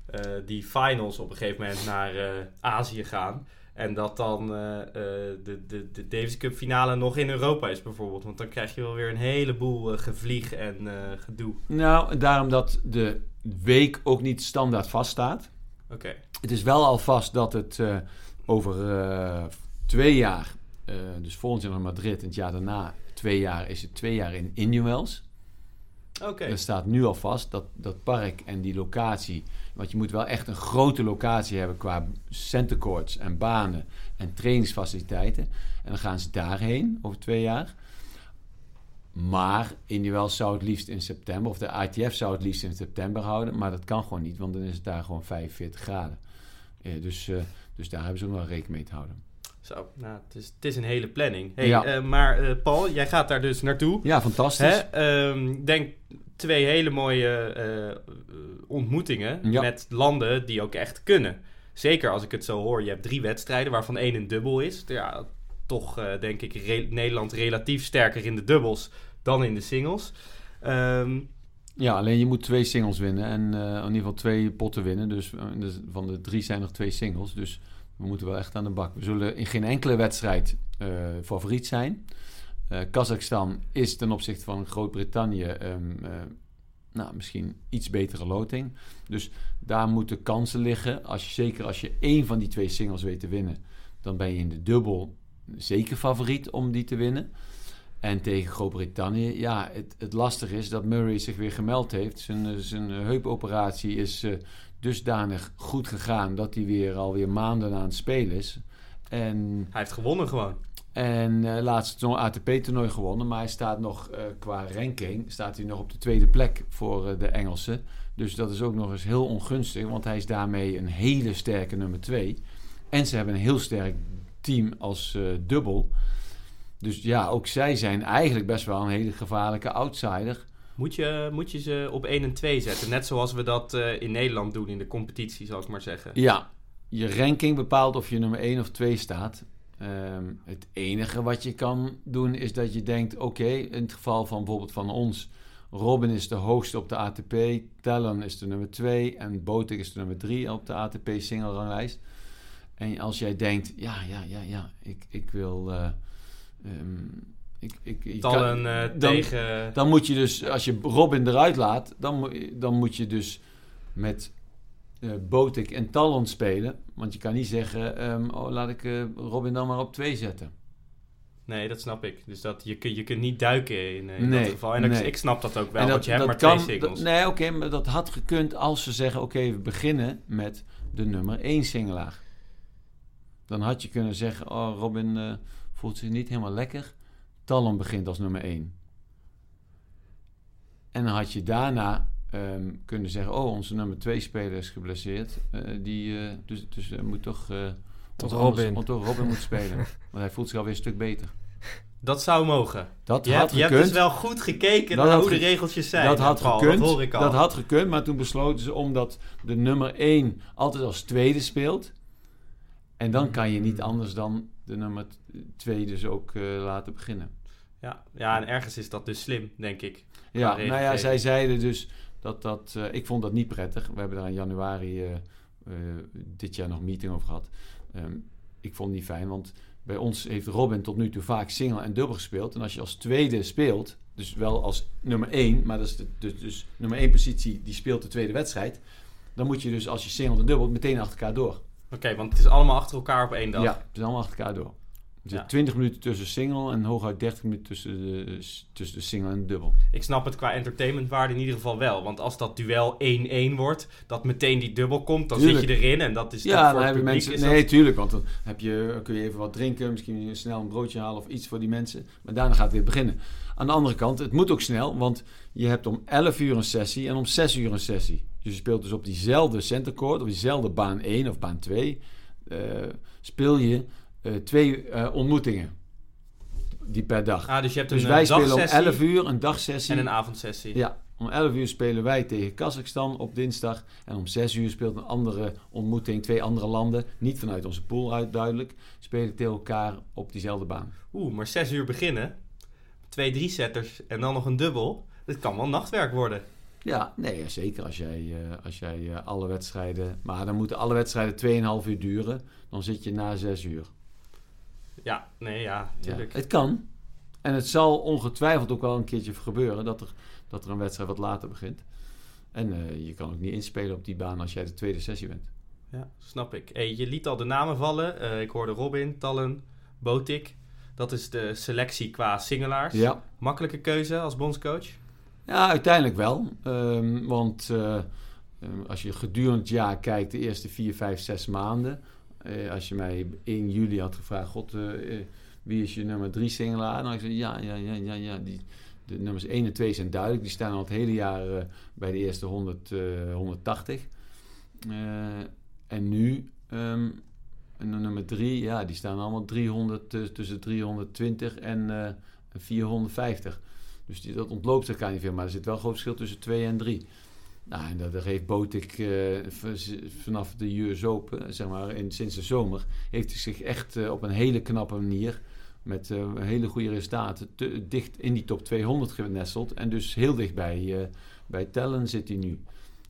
eh, die finals op een gegeven moment naar Azië gaan. En dat dan eh, eh, de, de, de Davis Cup finale nog in Europa is bijvoorbeeld. Want dan krijg je wel weer een heleboel eh, gevlieg en gedoe. Nou, daarom dat de week ook niet standaard vaststaat. Oké, Het is wel al vast dat het over twee jaar, dus volgend jaar naar Madrid en het jaar daarna, twee jaar, is het twee jaar in Inuels. Oké. Dat staat nu al vast, dat, dat park en die locatie. Want je moet wel echt een grote locatie hebben qua centercourts en banen en trainingsfaciliteiten. En dan gaan ze daarheen over twee jaar. Maar Inuels zou het liefst in september, of de ITF zou het liefst in september houden. Maar dat kan gewoon niet, want dan is het daar gewoon 45 graden. Eh, dus, eh, dus daar hebben ze ook wel rekening mee te houden. Zo, nou, het is, het is een hele planning. Hey, Ja. eh, maar eh, Paul, jij gaat daar dus naartoe. Ja, fantastisch. Hè? Ehm, denk twee hele mooie eh, ontmoetingen Ja. met landen die ook echt kunnen. Zeker als ik het zo hoor. Je hebt drie wedstrijden waarvan één een dubbel is. Ja, toch denk ik re- Nederland relatief sterker in de dubbels dan in de singles. Ehm, Ja, alleen je moet twee singles winnen en in ieder geval twee potten winnen. Dus, dus van de drie zijn nog twee singles. Dus we moeten wel echt aan de bak. We zullen in geen enkele wedstrijd eh, favoriet zijn. Eh Kazachstan is ten opzichte van Groot-Brittannië ehm, eh, nou, misschien iets betere loting. Dus daar moeten kansen liggen. Als je, zeker als je één van die twee singles weet te winnen, dan ben je in de dubbel zeker favoriet om die te winnen. En tegen Groot-Brittannië, ja, het, het lastige is dat Murray zich weer gemeld heeft. Zijn, zijn heupoperatie is dusdanig goed gegaan dat hij weer alweer maanden aan het spelen is. En hij heeft gewonnen gewoon. En eh laatst ATP-toernooi gewonnen. Maar hij staat nog eh, qua ranking staat hij nog op de tweede plek voor eh, de Engelsen. Dus dat is ook nog eens heel ongunstig. Want hij is daarmee een hele sterke nummer 2. En ze hebben een heel sterk team als dubbel. Dus ja, ook zij zijn eigenlijk best wel een hele gevaarlijke outsider. Moet je, moet je ze op 1 en 2 zetten? Net zoals we dat eh, in Nederland doen in de competitie, zal ik maar zeggen. Ja, je ranking bepaalt of je nummer 1 of 2 staat. Ehm, het enige wat je kan doen is dat je denkt: oké, in het geval van bijvoorbeeld van ons, Robin is de hoogste op de ATP, Talon is de nummer 2 en Botik is de nummer 3 op de ATP single ranglijst. En als jij denkt: ja, ja, ja, ja, ik, ik wil. eh, ehm, ik, ik, ik kan- eh, dan- tegen... dan moet je dus, als je Robin eruit laat, dan, moet- dan moet je dus met eh Botik en Talon spelen. Want je kan niet zeggen, ehm, oh, laat ik eh, Robin dan maar op 2 zetten. Nee, dat snap ik. Dus dat, je, kun, je kunt niet duiken in, in Nee, dat geval. En dat- nee. ik snap dat ook wel, En want je hebt maar kan, twee singles. dat- nee, oké, maar dat had gekund als ze zeggen, oké, we beginnen met de nummer 1 singelaar. Dan had je kunnen zeggen, oh, Robin voelt zich niet helemaal lekker. Talon begint als nummer 1. En dan had je daarna ehm, kunnen zeggen, oh, onze nummer 2 speler is geblesseerd. Eh, die, eh, dus dus moet toch... eh, Tot wat anders- Robin. want toch Robin moet spelen. Want hij voelt zich alweer een stuk beter. Dat zou mogen. Dat Je, had hebt, je hebt dus wel goed gekeken Dat naar hoe de ge- regeltjes zijn. Dat had Paul, gekund. Dat hoor ik al. Dat had gekund, maar toen besloten ze omdat de nummer 1 altijd als tweede speelt. En dan kan je niet anders dan de nummer 2 dus ook eh, laten beginnen. ja. ja, en ergens is dat dus slim, denk ik. Ja, nou ja, zij zeiden dus dat dat... eh, ik vond dat niet prettig. We hebben daar in januari eh, dit jaar nog een meeting over gehad. Ehm, ik vond het niet fijn, want bij ons heeft Robin tot nu toe vaak single en dubbel gespeeld. En als je als tweede speelt, dus wel als nummer 1, maar dat is de, dus, dus nummer 1 positie, die speelt de tweede wedstrijd. Dan moet je dus als je single en dubbel meteen achter elkaar door. Oké, want het is allemaal achter elkaar op één dag. Ja, het is allemaal achter elkaar door. Er zit Ja. 20 minuten tussen single en hooguit 30 minuten tussen de, tussen de single en de dubbel. Ik snap het qua entertainmentwaarde in ieder geval wel. Want als dat duel 1-1 wordt, dat meteen die dubbel komt, dan Tuurlijk. zit je erin. En dat is Ja, voor dan hebben mensen. Nee, dat- tuurlijk. Want dan heb je, kun je even wat drinken, misschien snel een broodje halen of iets voor die mensen. Maar daarna gaat het weer beginnen. Aan de andere kant, het moet ook snel, want je hebt om 11 uur een sessie en om 6 uur een sessie. Dus je speelt dus op diezelfde centercourt, op diezelfde baan 1 of baan 2, eh, speel je eh, twee eh, ontmoetingen. Die per dag. Ah, dus je hebt dus een wij spelen om dagsessie 11 uur een dagsessie. en een avondsessie. Ja, om 11 uur spelen wij tegen Kazachstan op dinsdag. En om 6 uur speelt een andere ontmoeting, twee andere landen. Niet vanuit onze pool uit duidelijk. Spelen tegen elkaar op diezelfde baan. Oeh, maar 6 uur beginnen. Twee drie-setters en dan nog een dubbel. Dat kan wel nachtwerk worden. Ja, nee, zeker als jij, eh, als jij eh, alle wedstrijden... Maar dan moeten alle wedstrijden 2,5 uur duren. Dan zit je na 6 uur. Ja, nee, ja, Ja, tuurlijk. het kan. En het zal ongetwijfeld ook wel een keertje gebeuren... dat er, dat er een wedstrijd wat later begint. En eh, je kan ook niet inspelen op die baan als jij de tweede sessie bent. Ja, snap ik. Hey, je liet al de namen vallen. Ik hoorde Robin, Tallen, Botik. Dat is de selectie qua singelaars. Ja. Makkelijke keuze als bondscoach. Ja, uiteindelijk wel. Ehm, want eh, ehm, als je gedurende het jaar kijkt, de eerste vier, vijf, zes maanden. eh, als je mij 1 juli had gevraagd, god, eh, wie is je nummer drie singelaar? Dan had ik gezegd, ja, ja, ja, ja, ja. Die, de nummers 1 en 2 zijn duidelijk. Die staan al het hele jaar bij de eerste 100, eh, 180. Eh, en nu, ehm, en nummer 3, ja, die staan allemaal 300, eh, tussen 320 en eh, 450. Dus die, dat ontloopt elkaar niet veel, maar er zit wel een groot verschil tussen 2 en 3. Nou, en dat, heeft Botik eh, v- vanaf de US Open, zeg maar, in, sinds de zomer, heeft hij zich echt eh, op een hele knappe manier, met eh, hele goede resultaten, te- dicht in die top 200 genesteld. En dus heel dicht bij, eh, bij Tellen zit hij nu.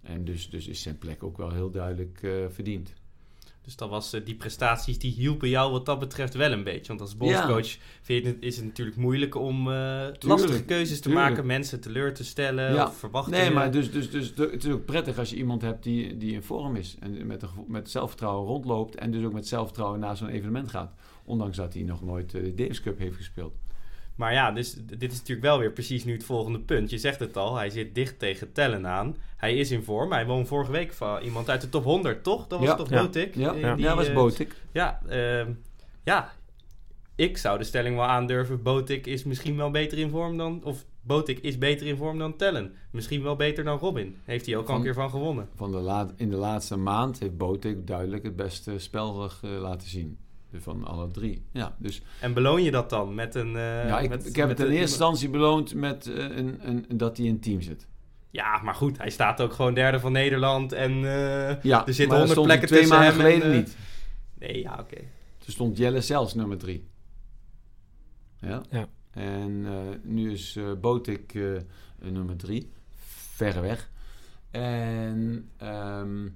En dus, dus is zijn plek ook wel heel duidelijk eh, verdiend. Dus dat was, eh, die prestaties die hielpen jou wat dat betreft wel een beetje. Want als bondscoach vind je het, is het natuurlijk moeilijk om eh, lastige keuzes te tuurlijk. maken, mensen teleur te stellen Ja. of verwachtingen. Nee, maar dus, dus, dus het is ook prettig als je iemand hebt die, die in vorm is. En met, met zelfvertrouwen rondloopt. En dus ook met zelfvertrouwen naar zo'n evenement gaat. Ondanks dat hij nog nooit eh, de Davis Cup heeft gespeeld. Maar ja, dus, dit is natuurlijk wel weer precies nu het volgende punt. Je zegt het al, hij zit dicht tegen Tellen aan. Hij is in vorm. Hij won vorige week van iemand uit de top 100, toch? Dat was Ja. toch Ja. Botik? Ja, die, dat was eh, Botik. Ja, ehm, ja. ik zou de stelling wel aandurven. Botik is misschien wel beter in vorm dan... Of Botik is beter in vorm dan Tellen. Misschien wel beter dan Robin. Heeft hij ook al een keer van gewonnen. Van de laat, in de laatste maand heeft Botik duidelijk het beste spel eh, laten zien. Van alle drie. Ja, dus En beloon je dat dan met een... eh, ja, ik, met- ik heb met het in een- eerste instantie beloond met eh, een, een, dat hij in team zit. Ja, maar goed. Hij staat ook gewoon derde van Nederland. En eh, Ja, er zitten honderd plekken twee tussen maanden hem en, geleden niet. Nee, ja, oké. Toen stond Jelle zelfs nummer drie. Ja. Ja. En eh, nu is eh Botik eh, nummer drie. Verre weg. En ehm,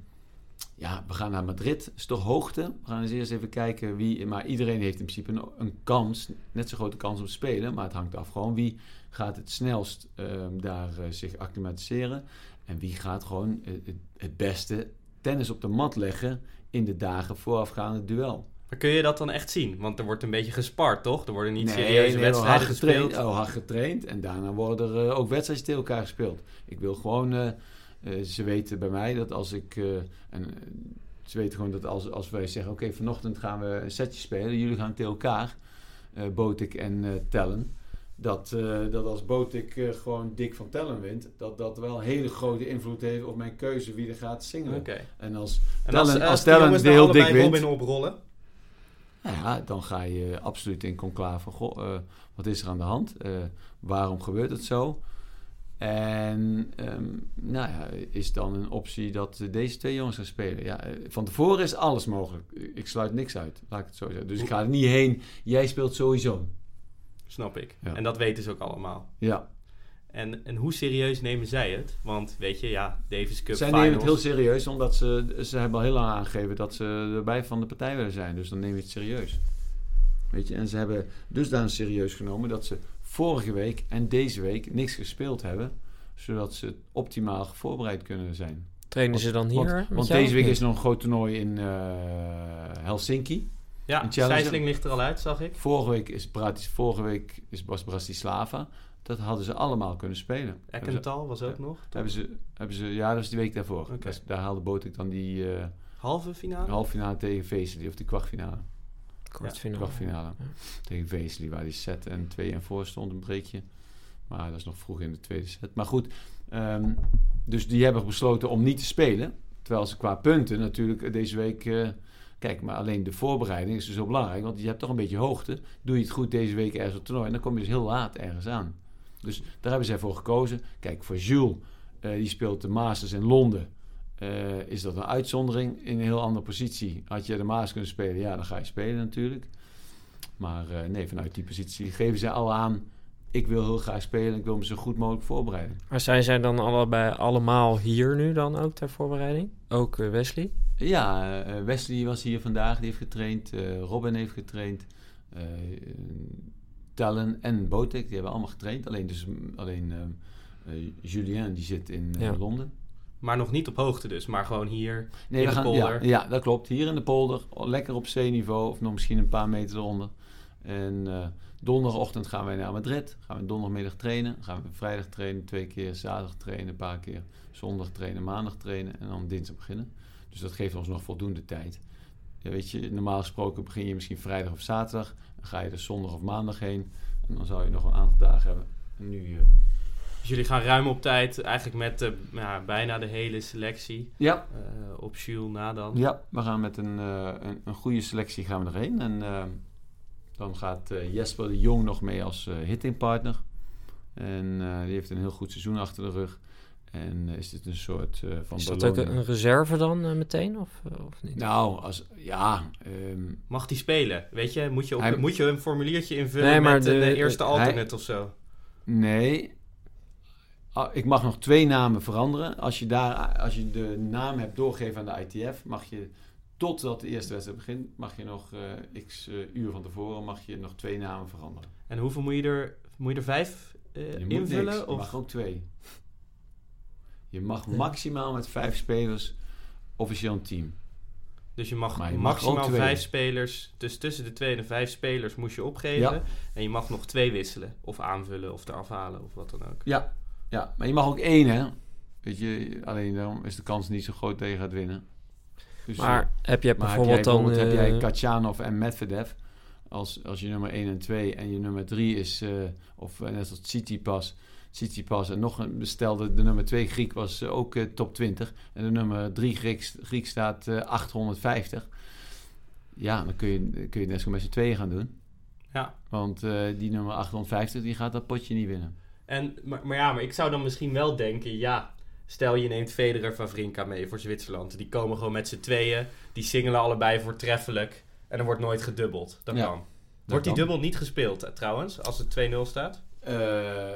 ja, we gaan naar Madrid. is toch hoogte. We gaan eens eerst even kijken wie... Maar iedereen heeft in principe een, een kans. Net zo grote kans om te spelen. Maar het hangt af gewoon wie gaat het snelst ehm, daar eh, zich acclimatiseren. En wie gaat gewoon eh, het, beste tennis op de mat leggen in de dagen voorafgaande het duel. Maar kun je dat dan echt zien? Want er wordt een beetje gespart, toch? Er worden niet Nee, serieuze nee, wedstrijden hard getraind, gespeeld. Oh, hard getraind. En daarna worden er eh, ook wedstrijden tegen elkaar gespeeld. Ik wil gewoon... eh, ze weten bij mij dat als ik... eh, en, eh, ze weten gewoon dat als, als wij zeggen... Oké, vanochtend gaan we een setje spelen. Jullie gaan tegen elkaar. eh Botik en Tellen. Dat, dat als Botik gewoon dik van Tellen wint... Dat dat wel een hele grote invloed heeft op mijn keuze wie er gaat. Oké. En als En Tellen- als, als als, Tellen de heel dik wint- Robin oprollen... Nou ja, dan ga je absoluut in conclave. Goh, wat is er aan de hand? Waarom gebeurt het zo? En ehm, nou ja, is dan een optie dat deze twee jongens gaan spelen? Ja, eh, van tevoren is alles mogelijk. Ik sluit niks uit, laat ik het zo zeggen. Dus ik ga er niet heen. Jij speelt sowieso. Snap ik. Ja. En dat weten ze ook allemaal. Ja, En, en hoe serieus nemen zij het? Want weet je, ja, Davis Cup zij finals. nemen het heel serieus, omdat ze, ze hebben al heel lang aangegeven dat ze erbij van de partij willen zijn. Dus dan neem je het serieus. Weet je, en ze hebben dusdanig serieus genomen dat ze vorige week en deze week niks gespeeld hebben, zodat ze optimaal voorbereid kunnen zijn. Trainen ze dan hier? Want, deze week is er nog een groot toernooi in eh, Helsinki. Ja. Sijsling ligt er al uit, zag ik. Vorige week, is Bratis, vorige week is, was Bratislava. Dat hadden ze allemaal kunnen spelen. Ekkental was ook Ja. nog. Hebben ze, hebben ze, ja, dat is die week daarvoor. Is- daar haalde Botik dan die eh Halve finale? halve finale tegen Vesely, of die kwartfinale. Kwartfinale. Kwartfinale. Tegen Vesely, waar die set en 2 en voor stond, een breekje. Maar dat is nog vroeg in de tweede set. Maar goed, ehm, dus die hebben besloten om niet te spelen. Terwijl ze qua punten natuurlijk deze week... eh, kijk, maar alleen de voorbereiding is dus zo belangrijk. Want je hebt toch een beetje hoogte. Doe je het goed deze week ergens op het toernooi... en dan kom je dus heel laat ergens aan. Dus daar hebben zij voor gekozen. Kijk, voor Jules, eh, die speelt de Masters in Londen... eh, is dat een uitzondering in een heel andere positie. Had je de Masters kunnen spelen, ja, dan ga je spelen natuurlijk. Maar eh, nee, vanuit die positie geven zij al aan... ik wil heel graag spelen, ik wil me zo goed mogelijk voorbereiden. Maar zijn zij dan allebei allemaal hier nu dan ook ter voorbereiding? Ook eh, Wesley? Ja, Wesley was hier vandaag, die heeft getraind. Robin heeft getraind. Tellen en Botek, die hebben allemaal getraind. Alleen, dus, alleen Julien, die zit in Ja. Londen. Maar nog niet op hoogte dus, maar gewoon hier Nee, in de gaan, polder. ja, dat klopt. Hier in de polder, lekker op zeeniveau of nog misschien een paar meter eronder. En eh, donderdagochtend gaan wij naar Madrid. Gaan we donderdagmiddag trainen. Gaan we vrijdag trainen, twee keer. Zaterdag trainen, een paar keer. Zondag trainen, maandag trainen en dan dinsdag beginnen. Dus dat geeft ons nog voldoende tijd. Ja, weet je, normaal gesproken begin je misschien vrijdag of zaterdag. Dan ga je er zondag of maandag heen. En dan zou je nog een aantal dagen hebben. En nu, eh, Dus jullie gaan ruim op tijd, eigenlijk met eh, ja, bijna de hele selectie. ja, eh, op Jules na dan. Ja, we gaan met een, eh, een, een goede selectie gaan we erheen. En eh, dan gaat eh, Jesper de Jong nog mee als eh, hittingpartner. En eh, die heeft een heel goed seizoen achter de rug. En eh, is dit een soort eh, van Is dat ook een reserve dan meteen? Of, of niet? Nou, als, ja, ehm, Mag die spelen? Weet je, moet je, op, Hij- moet je een formuliertje invullen Nee, maar met de- eerste hij- alternate of zo? nee. Ah, ik mag nog twee namen veranderen. Als je, daar, als je de naam hebt doorgegeven aan de ITF, mag je totdat de eerste wedstrijd begint, mag je nog eh, x eh, uur van tevoren mag je nog twee namen veranderen. En hoeveel moet je er, moet je er vijf eh, Je invullen? niks, je of? mag ook twee. Je mag maximaal met vijf spelers officieel een team. Dus je mag je maximaal vijf spelers, dus tussen de twee en de vijf spelers moest je opgeven. Ja. En je mag nog twee wisselen, of aanvullen, of eraf halen, of wat dan ook. Ja, ja, maar je mag ook één, hè. Weet je, alleen dan is de kans niet zo groot dat je gaat winnen. Dus, Maar eh, heb maar heb bijvoorbeeld jij, dan... bijvoorbeeld heb jij eh, Katjanov en Medvedev... als, als je nummer 1 en 2 en je nummer 3 is, uh, of uh, net als Tsitsipas, Tsitsipas en nog een bestelde, de nummer 2 Griek was uh, ook top 20 en de nummer 3 Griek, Griek staat 850. Ja, dan kun je, kun je net zo met z'n tweeën gaan doen. Ja. Want die nummer 850 die gaat dat potje niet winnen. En, maar, maar ja, maar ik zou dan misschien wel denken, ja, Stel je neemt Federer Vavrinka mee voor Zwitserland. Die komen gewoon met z'n tweeën. Die singelen allebei voortreffelijk. En er wordt nooit gedubbeld. Dat Ja, kan. Wordt die dubbel niet gespeeld eh, trouwens, als het 2-0 staat? Eh,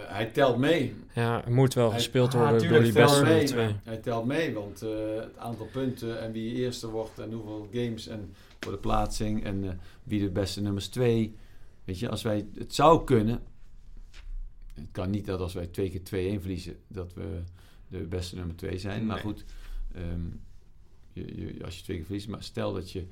hij telt mee. Ja, er moet wel Hij- gespeeld Ah, worden door die beste van mee. twee. Hij telt mee, want eh, het aantal punten en wie eerste wordt en hoeveel games en voor de plaatsing en eh, wie de beste nummers twee. Weet je, als wij het zou kunnen. Het kan niet dat als wij twee keer 2-1 verliezen, dat we de beste nummer twee zijn. Maar goed, ehm, je, je, als je twee keer verliest, maar stel dat je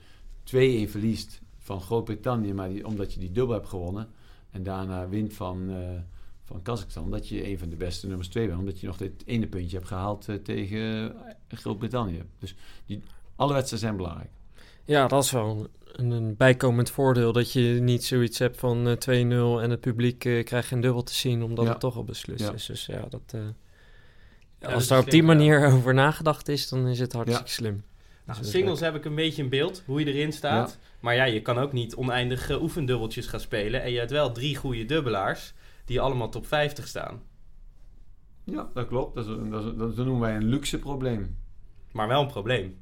2-1 verliest van Groot-Brittannië, maar die, omdat je die dubbel hebt gewonnen en daarna wint van, eh, van Kazachstan, dat je een van de beste nummers twee bent, omdat je nog dit ene puntje hebt gehaald eh, tegen Groot-Brittannië. Dus die, alle wedstrijden zijn belangrijk. Ja, dat is wel een, een bijkomend voordeel. Dat je niet zoiets hebt van eh, 2-0 en het publiek eh, krijgt geen dubbel te zien, omdat Ja. het toch al beslist Ja. is. Dus ja, dat, eh, als is daar op die manier over nagedacht is, dan is het hartstikke slim. Nou, Dus singles heb ik een beetje in beeld, hoe je erin staat. Maar ja, je kan ook niet oneindig eh, oefendubbeltjes gaan spelen. En je hebt wel drie goede dubbelaars, die allemaal top 50 staan. Ja, dat klopt. Dat, is, dat, is- dat noemen wij een luxe probleem. Maar wel een probleem.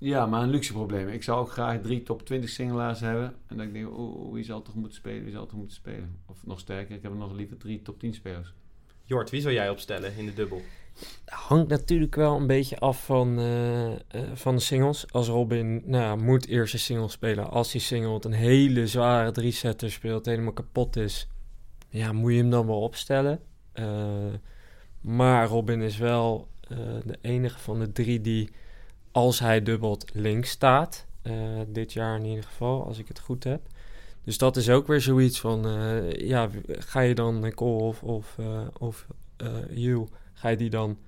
Ja, maar een luxe probleem. Ik zou ook graag drie top 20 singelaars hebben. En dan denk ik, oh, wie zal toch moeten spelen? Wie zal toch moeten spelen? Of nog sterker, ik heb nog liever drie top 10 spelers. Jort, wie zou jij opstellen in de dubbel? Hangt natuurlijk wel een beetje af van, eh, eh, van de singles. Als Robin nou, ja, moet eerst een single spelen. Als hij singelt een hele zware drie-setter speelt, helemaal kapot is. Ja, moet je hem dan wel opstellen. Eh, maar Robin is wel eh, de enige van de drie die, als hij dubbelt, links staat. Eh, dit jaar in ieder geval, als ik het goed heb. Dus dat is ook weer zoiets van, eh, ja, ga je dan Nicole of, of, eh, of Hugh, ga je die dan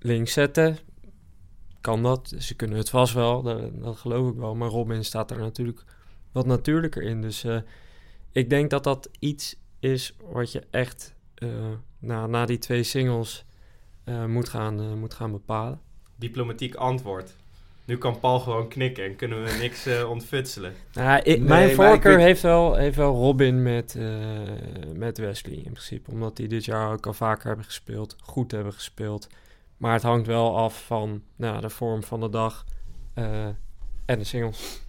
links zetten? Kan dat? Ze kunnen het vast wel, dat, dat geloof ik wel. Maar Robin staat er natuurlijk wat natuurlijker in. Dus ik denk dat dat iets is wat je echt na, na die twee singles moet, gaan, moet gaan bepalen. Diplomatiek antwoord. Nu kan Paul gewoon knikken en kunnen we niks eh, ontfutselen. Nou, ik, Nee, mijn voorkeur heeft, wel, heeft wel Robin met, eh, met Wesley in principe. Omdat die dit jaar ook al vaker hebben gespeeld. Goed hebben gespeeld. Maar het hangt wel af van nou, de vorm van de dag eh, en de singles.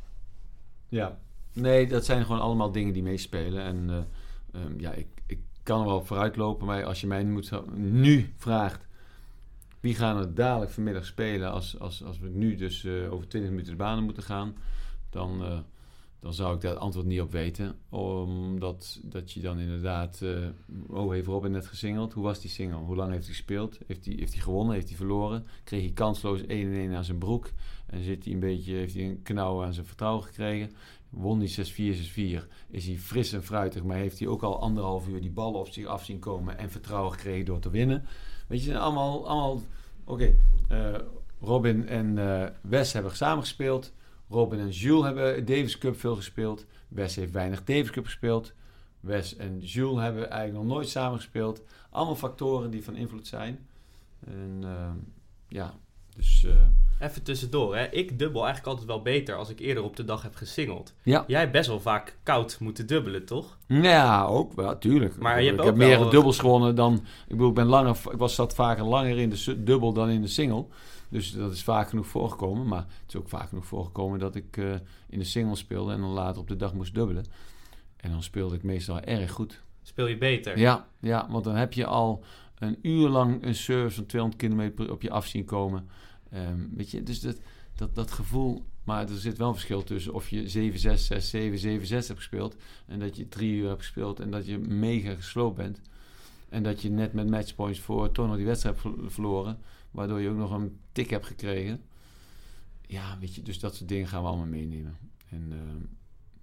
Ja. Nee, dat zijn gewoon allemaal dingen die meespelen. En eh, ehm, ja, ik, ik kan er wel vooruit lopen. Maar als je mij moet, nu vraagt... Wie gaan er dadelijk vanmiddag spelen als, als, als we nu dus eh, over 20 minuten de banen moeten gaan? Dan, eh, dan zou ik daar het antwoord niet op weten. Omdat dat je dan inderdaad... eh, oh, heeft Robin net gesingeld? Hoe was die single? Hoe lang heeft hij gespeeld? Heeft hij, heeft gewonnen? Heeft hij verloren? Kreeg hij kansloos 1-1 aan zijn broek? En zit hij een beetje, heeft hij een knauw aan zijn vertrouwen gekregen? Won hij 6-4, 6-4? Is hij fris en fruitig, maar heeft hij ook al anderhalf uur die ballen op zich af zien komen en vertrouwen gekregen door te winnen? Weet je, allemaal, allemaal oké. eh, Robin en eh, Wes hebben samen gespeeld. Robin en Jules hebben Davis Cup veel gespeeld. Wes heeft weinig Davis Cup gespeeld. Wes en Jules hebben eigenlijk nog nooit samen gespeeld. Allemaal factoren die van invloed zijn. En eh, ja, dus Even tussendoor, hè. Ik dubbel eigenlijk altijd wel beter als ik eerder op de dag heb gesingeld. ja. Jij hebt best wel vaak koud moeten dubbelen, toch? Ja, ook wel, tuurlijk. Maar ik je hebt ik heb ook meer wel- dubbels gewonnen dan. Ik bedoel, ik ben langer, ik was zat vaker langer in de dubbel dan in de single. Dus dat is vaak genoeg voorgekomen. Maar het is ook vaak genoeg voorgekomen dat ik eh, in de single speelde en dan later op de dag moest dubbelen. En dan speelde ik meestal erg goed. Speel je beter? Ja, ja, want dan heb je al een uur lang een service van 200 km per- op je af zien komen. Ehm, weet je, dus dat, dat, dat gevoel. Maar er zit wel een verschil tussen of je 7, 6, 6, 7, 7, 6 hebt gespeeld. En dat je drie uur hebt gespeeld en dat je mega gesloopt bent. En dat je net met matchpoints voor toch nog die wedstrijd hebt ver- verloren. Waardoor je ook nog een tik hebt gekregen. Ja, weet je, dus dat soort dingen gaan we allemaal meenemen. En ehm,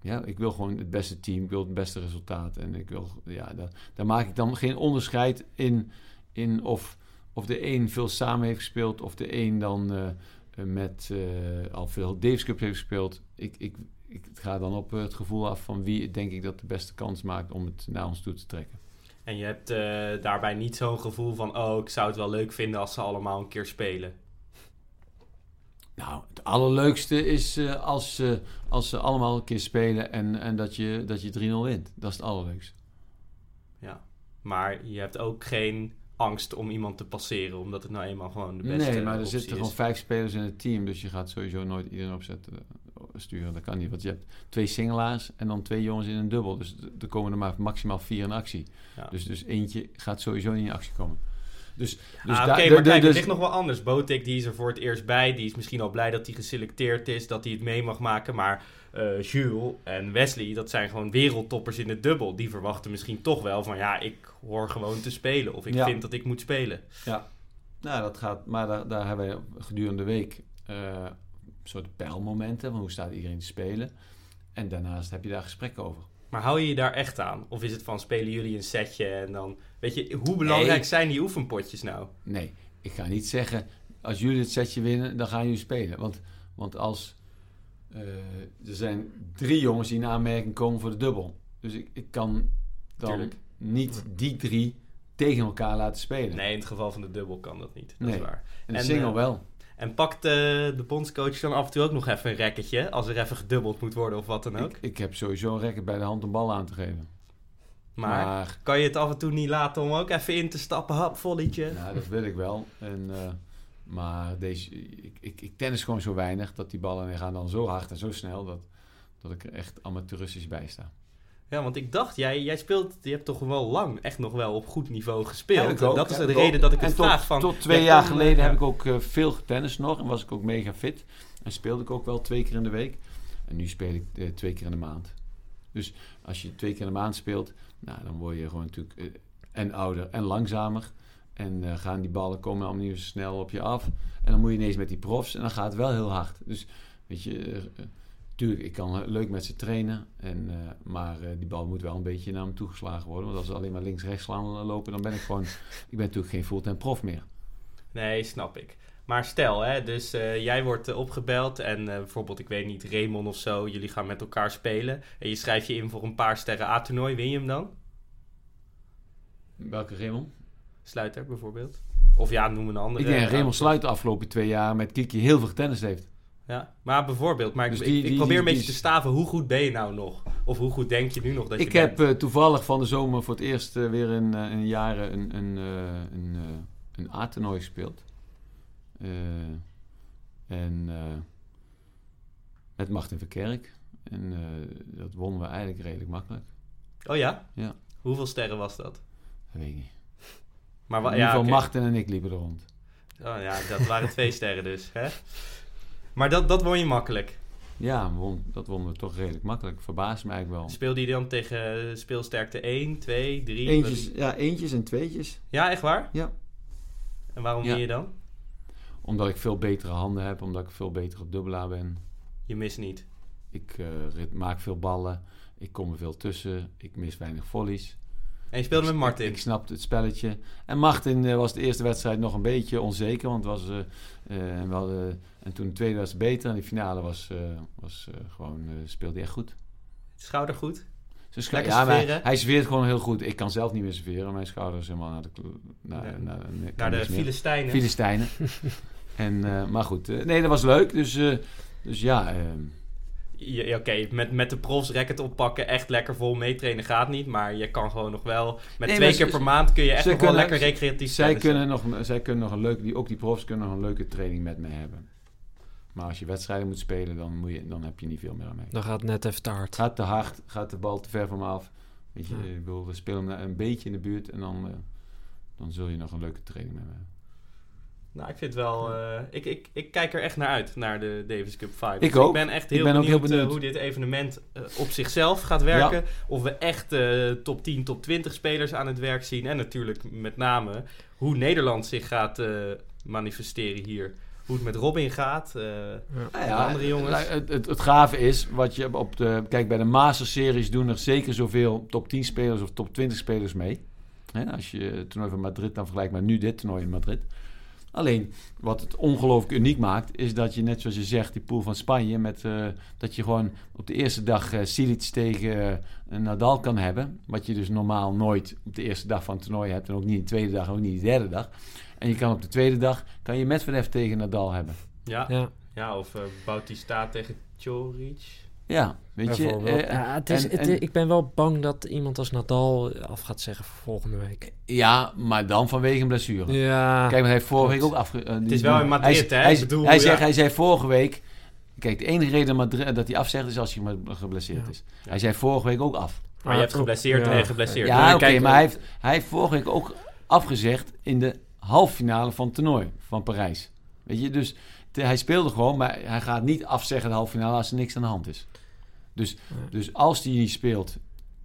ja, ik wil gewoon het beste team, ik wil het beste resultaat. En ik wil, ja, daar, daar maak ik dan geen onderscheid in, in of, of de een veel samen heeft gespeeld, of de een dan eh, eh, met eh, al veel Davis Cup heeft gespeeld. Ik, ik, ik, het gaat dan op het gevoel af van wie denk ik dat de beste kans maakt om het naar ons toe te trekken. En je hebt daarbij niet zo'n gevoel van... oh, ik zou het wel leuk vinden als ze allemaal een keer spelen. Nou, het allerleukste is uh, als, uh, als ze allemaal een keer spelen en, en dat je, dat je 3-0 wint. Dat is het allerleukste. Ja, maar je hebt ook geen angst om iemand te passeren, omdat het nou eenmaal gewoon de beste Nee, maar er zitten is. gewoon vijf spelers in het team, dus je gaat sowieso nooit iedereen opzetten, sturen. Dat kan niet, want je hebt twee singelaars en dan twee jongens in een dubbel. Dus er komen er maar maximaal vier in actie. Ja. Dus, dus eentje gaat sowieso niet in actie komen. Dus, dus ah, Oké, maar kijk, dus- het ligt nog wel anders. Botik die is er voor het eerst bij. Die is misschien al blij dat hij geselecteerd is, dat hij het mee mag maken. Maar eh, Jules en Wesley, dat zijn gewoon wereldtoppers in het dubbel. Die verwachten misschien toch wel van ja, ik hoor gewoon te spelen. Of ik Ja. vind dat ik moet spelen. Ja, nou, dat gaat, maar daar, daar hebben we gedurende de week een soort pijlmomenten van hoe staat iedereen te spelen. En daarnaast heb je daar gesprekken over. Maar hou je je daar echt aan? Of is het van spelen jullie een setje en dan... Weet je, hoe belangrijk Nee. zijn die oefenpotjes nou? Nee, ik ga niet zeggen, als jullie het setje winnen, dan gaan jullie spelen. Want, want als er zijn drie jongens die in aanmerking komen voor de dubbel. Dus ik, ik kan dan Tuurlijk. niet die drie tegen elkaar laten spelen. Nee, in het geval van de dubbel kan dat niet. Dat Nee. is waar. en de en, single eh, wel. En pakt eh, de bondscoach dan af en toe ook nog even een racketje? Als er even gedubbeld moet worden of wat dan ook? Ik, ik heb sowieso een rekker bij de hand om bal aan te geven. Maar, maar kan je het af en toe niet laten om ook even in te stappen? Hap, volleytje. Ja, dat wil ik wel. En, eh, maar deze, ik, ik, ik tennis gewoon zo weinig dat die ballen die gaan dan zo hard en zo snel dat, dat ik er echt amateuristisch bij sta. Ja, want ik dacht, jij, jij speelt, je hebt toch wel lang echt nog wel op goed niveau gespeeld. Ook, dat is de reden ook. dat ik En het tot, vraag van... Tot twee jaar kon, geleden heb ik ook eh, veel getennis nog en was ik ook mega fit. En speelde ik ook wel twee keer in de week. En nu speel ik eh, twee keer in de maand. Dus als je twee keer in de maand speelt, nou, dan word je gewoon natuurlijk eh, en ouder en langzamer. En eh, gaan die ballen komen allemaal niet zo snel op je af. En dan moet je ineens met die profs en dan gaat het wel heel hard. Dus weet je, eh, tuurlijk, ik kan leuk met ze trainen. En, maar die bal moet wel een beetje naar me toegeslagen worden. Want als ze alleen maar links-rechts slaan lopen, dan ben ik gewoon... ik ben natuurlijk geen fulltime prof meer. Nee, snap ik. Maar stel, hè, dus jij wordt opgebeld en bijvoorbeeld, ik weet niet, Raymond of zo, jullie gaan met elkaar spelen. En je schrijft je in voor een paar sterren A-toernooi, win je hem dan? Welke Raymond? Sluiter bijvoorbeeld. Of ja, noem een andere. Ik denk dat eh, Raymond Sluit de afgelopen twee jaar met Kiki heel veel tennis heeft. Ja, maar bijvoorbeeld. Maar ik, Dus ik- die- ik, die- probeer een beetje die- te staven, hoe goed ben je nou nog? Of hoe goed denk je nu nog dat je Ik heb eh, toevallig van de zomer voor het eerst eh, weer in, in jaren een, een, een, een A-toernooi gespeeld. En met Martin Verkerk. En dat wonnen we eigenlijk redelijk makkelijk. Oh ja? Ja. Hoeveel sterren was dat? Dat weet ik niet. Maar wa- in ieder geval. Martin en ik liepen er rond. Oh ja, dat waren twee sterren dus. Hè? Maar dat, dat won je makkelijk. Ja, won, dat wonnen we toch redelijk makkelijk. Verbaast me eigenlijk wel. Speelde je dan tegen eh, speelsterkte 1, 2, 3? Eentjes, ja, eentjes en tweetjes. Ja, echt waar? Ja. En waarom Ja. je dan? Omdat ik veel betere handen heb, omdat ik veel betere dubbelaar ben. Je mist niet. Ik eh, maak veel ballen. Ik kom er veel tussen. Ik mis weinig volleys. En je speelde ik, met Martin. Ik, ik snapte het spelletje. En Martin eh, was de eerste wedstrijd nog een beetje onzeker. Want was, eh, eh, en we hadden, en toen de tweede was beter. En de finale was, was gewoon, speelde hij echt goed. Schouder goed. Lekker ja, maar hij serveert gewoon heel goed. Ik kan zelf niet meer serveren. Mijn schouder is helemaal naar de, naar, Ja. naar, de. Filistijnen. Filistijnen. en, maar goed, nee, dat was leuk. Dus, dus ja, Oké, met, met de profs racket oppakken, echt lekker vol meetrainen gaat niet. Maar je kan gewoon nog wel, met Nee, twee keer per maand kun je echt nog wel lekker recreatief zij, kunnen nog, zij kunnen nog een leuke, die, ook die profs kunnen nog een leuke training met me hebben. Maar als je wedstrijden moet spelen, dan, moet je, dan heb je niet veel meer aan mee. Dan gaat het net even te hard. Gaat te hard, gaat de bal te ver van me af. Weet je, Ja. ik bedoel, we spelen hem een beetje in de buurt en dan, eh, dan zul je nog een leuke training met me hebben. Nou, ik vind wel... eh, ik, ik, ik kijk er echt naar uit, naar de Davis Cup 5. Ik ook. Ik ben echt Ik heel ben ook benieuwd, heel benieuwd. eh, hoe dit evenement eh, op zichzelf gaat werken. Of we echt eh, top 10, top 20 spelers aan het werk zien. En natuurlijk met name hoe Nederland zich gaat eh, manifesteren hier. Hoe het met Robin gaat. eh, Nou En de andere jongens? Het, het, het gave is, wat je op de, kijk bij de Master Series doen er zeker zoveel top 10 spelers of top 20 spelers mee. Hè, als je het toernooi van Madrid dan vergelijkt met nu dit toernooi in Madrid. Alleen, wat het ongelooflijk uniek maakt, is dat je net zoals je zegt, die pool van Spanje, met, eh, dat je gewoon op de eerste dag uh, Silic tegen uh, Nadal kan hebben. Wat je dus normaal nooit op de eerste dag van het toernooi hebt. En ook niet de tweede dag, ook niet de derde dag. En je kan op de tweede dag, kan je Medvedev tegen Nadal hebben. Ja, ja. ja of uh, Bautista tegen Choric. Ja, weet je. Uh, ja, het is, en, het, en, ik ben wel bang dat iemand als Nadal af gaat zeggen voor volgende week. Ja, maar dan vanwege een blessure. Ja. Kijk, maar hij heeft vorige week ook afge... Uh, het is wel in Madrid, hij, hè? Hij, ik bedoel, hij, ja. zegt, hij zei vorige week... Kijk, de enige reden dat hij afzegt is als hij geblesseerd ja. is. Hij zei vorige week ook af. Maar je hebt geblesseerd ja. en geblesseerd. Ja, oké, okay, maar hij heeft, hij heeft vorige week ook afgezegd in de halffinale van het toernooi van Parijs. Weet je, dus hij speelde gewoon, maar hij gaat niet afzeggen de halffinale als er niks aan de hand is. Dus, ja. dus als hij niet speelt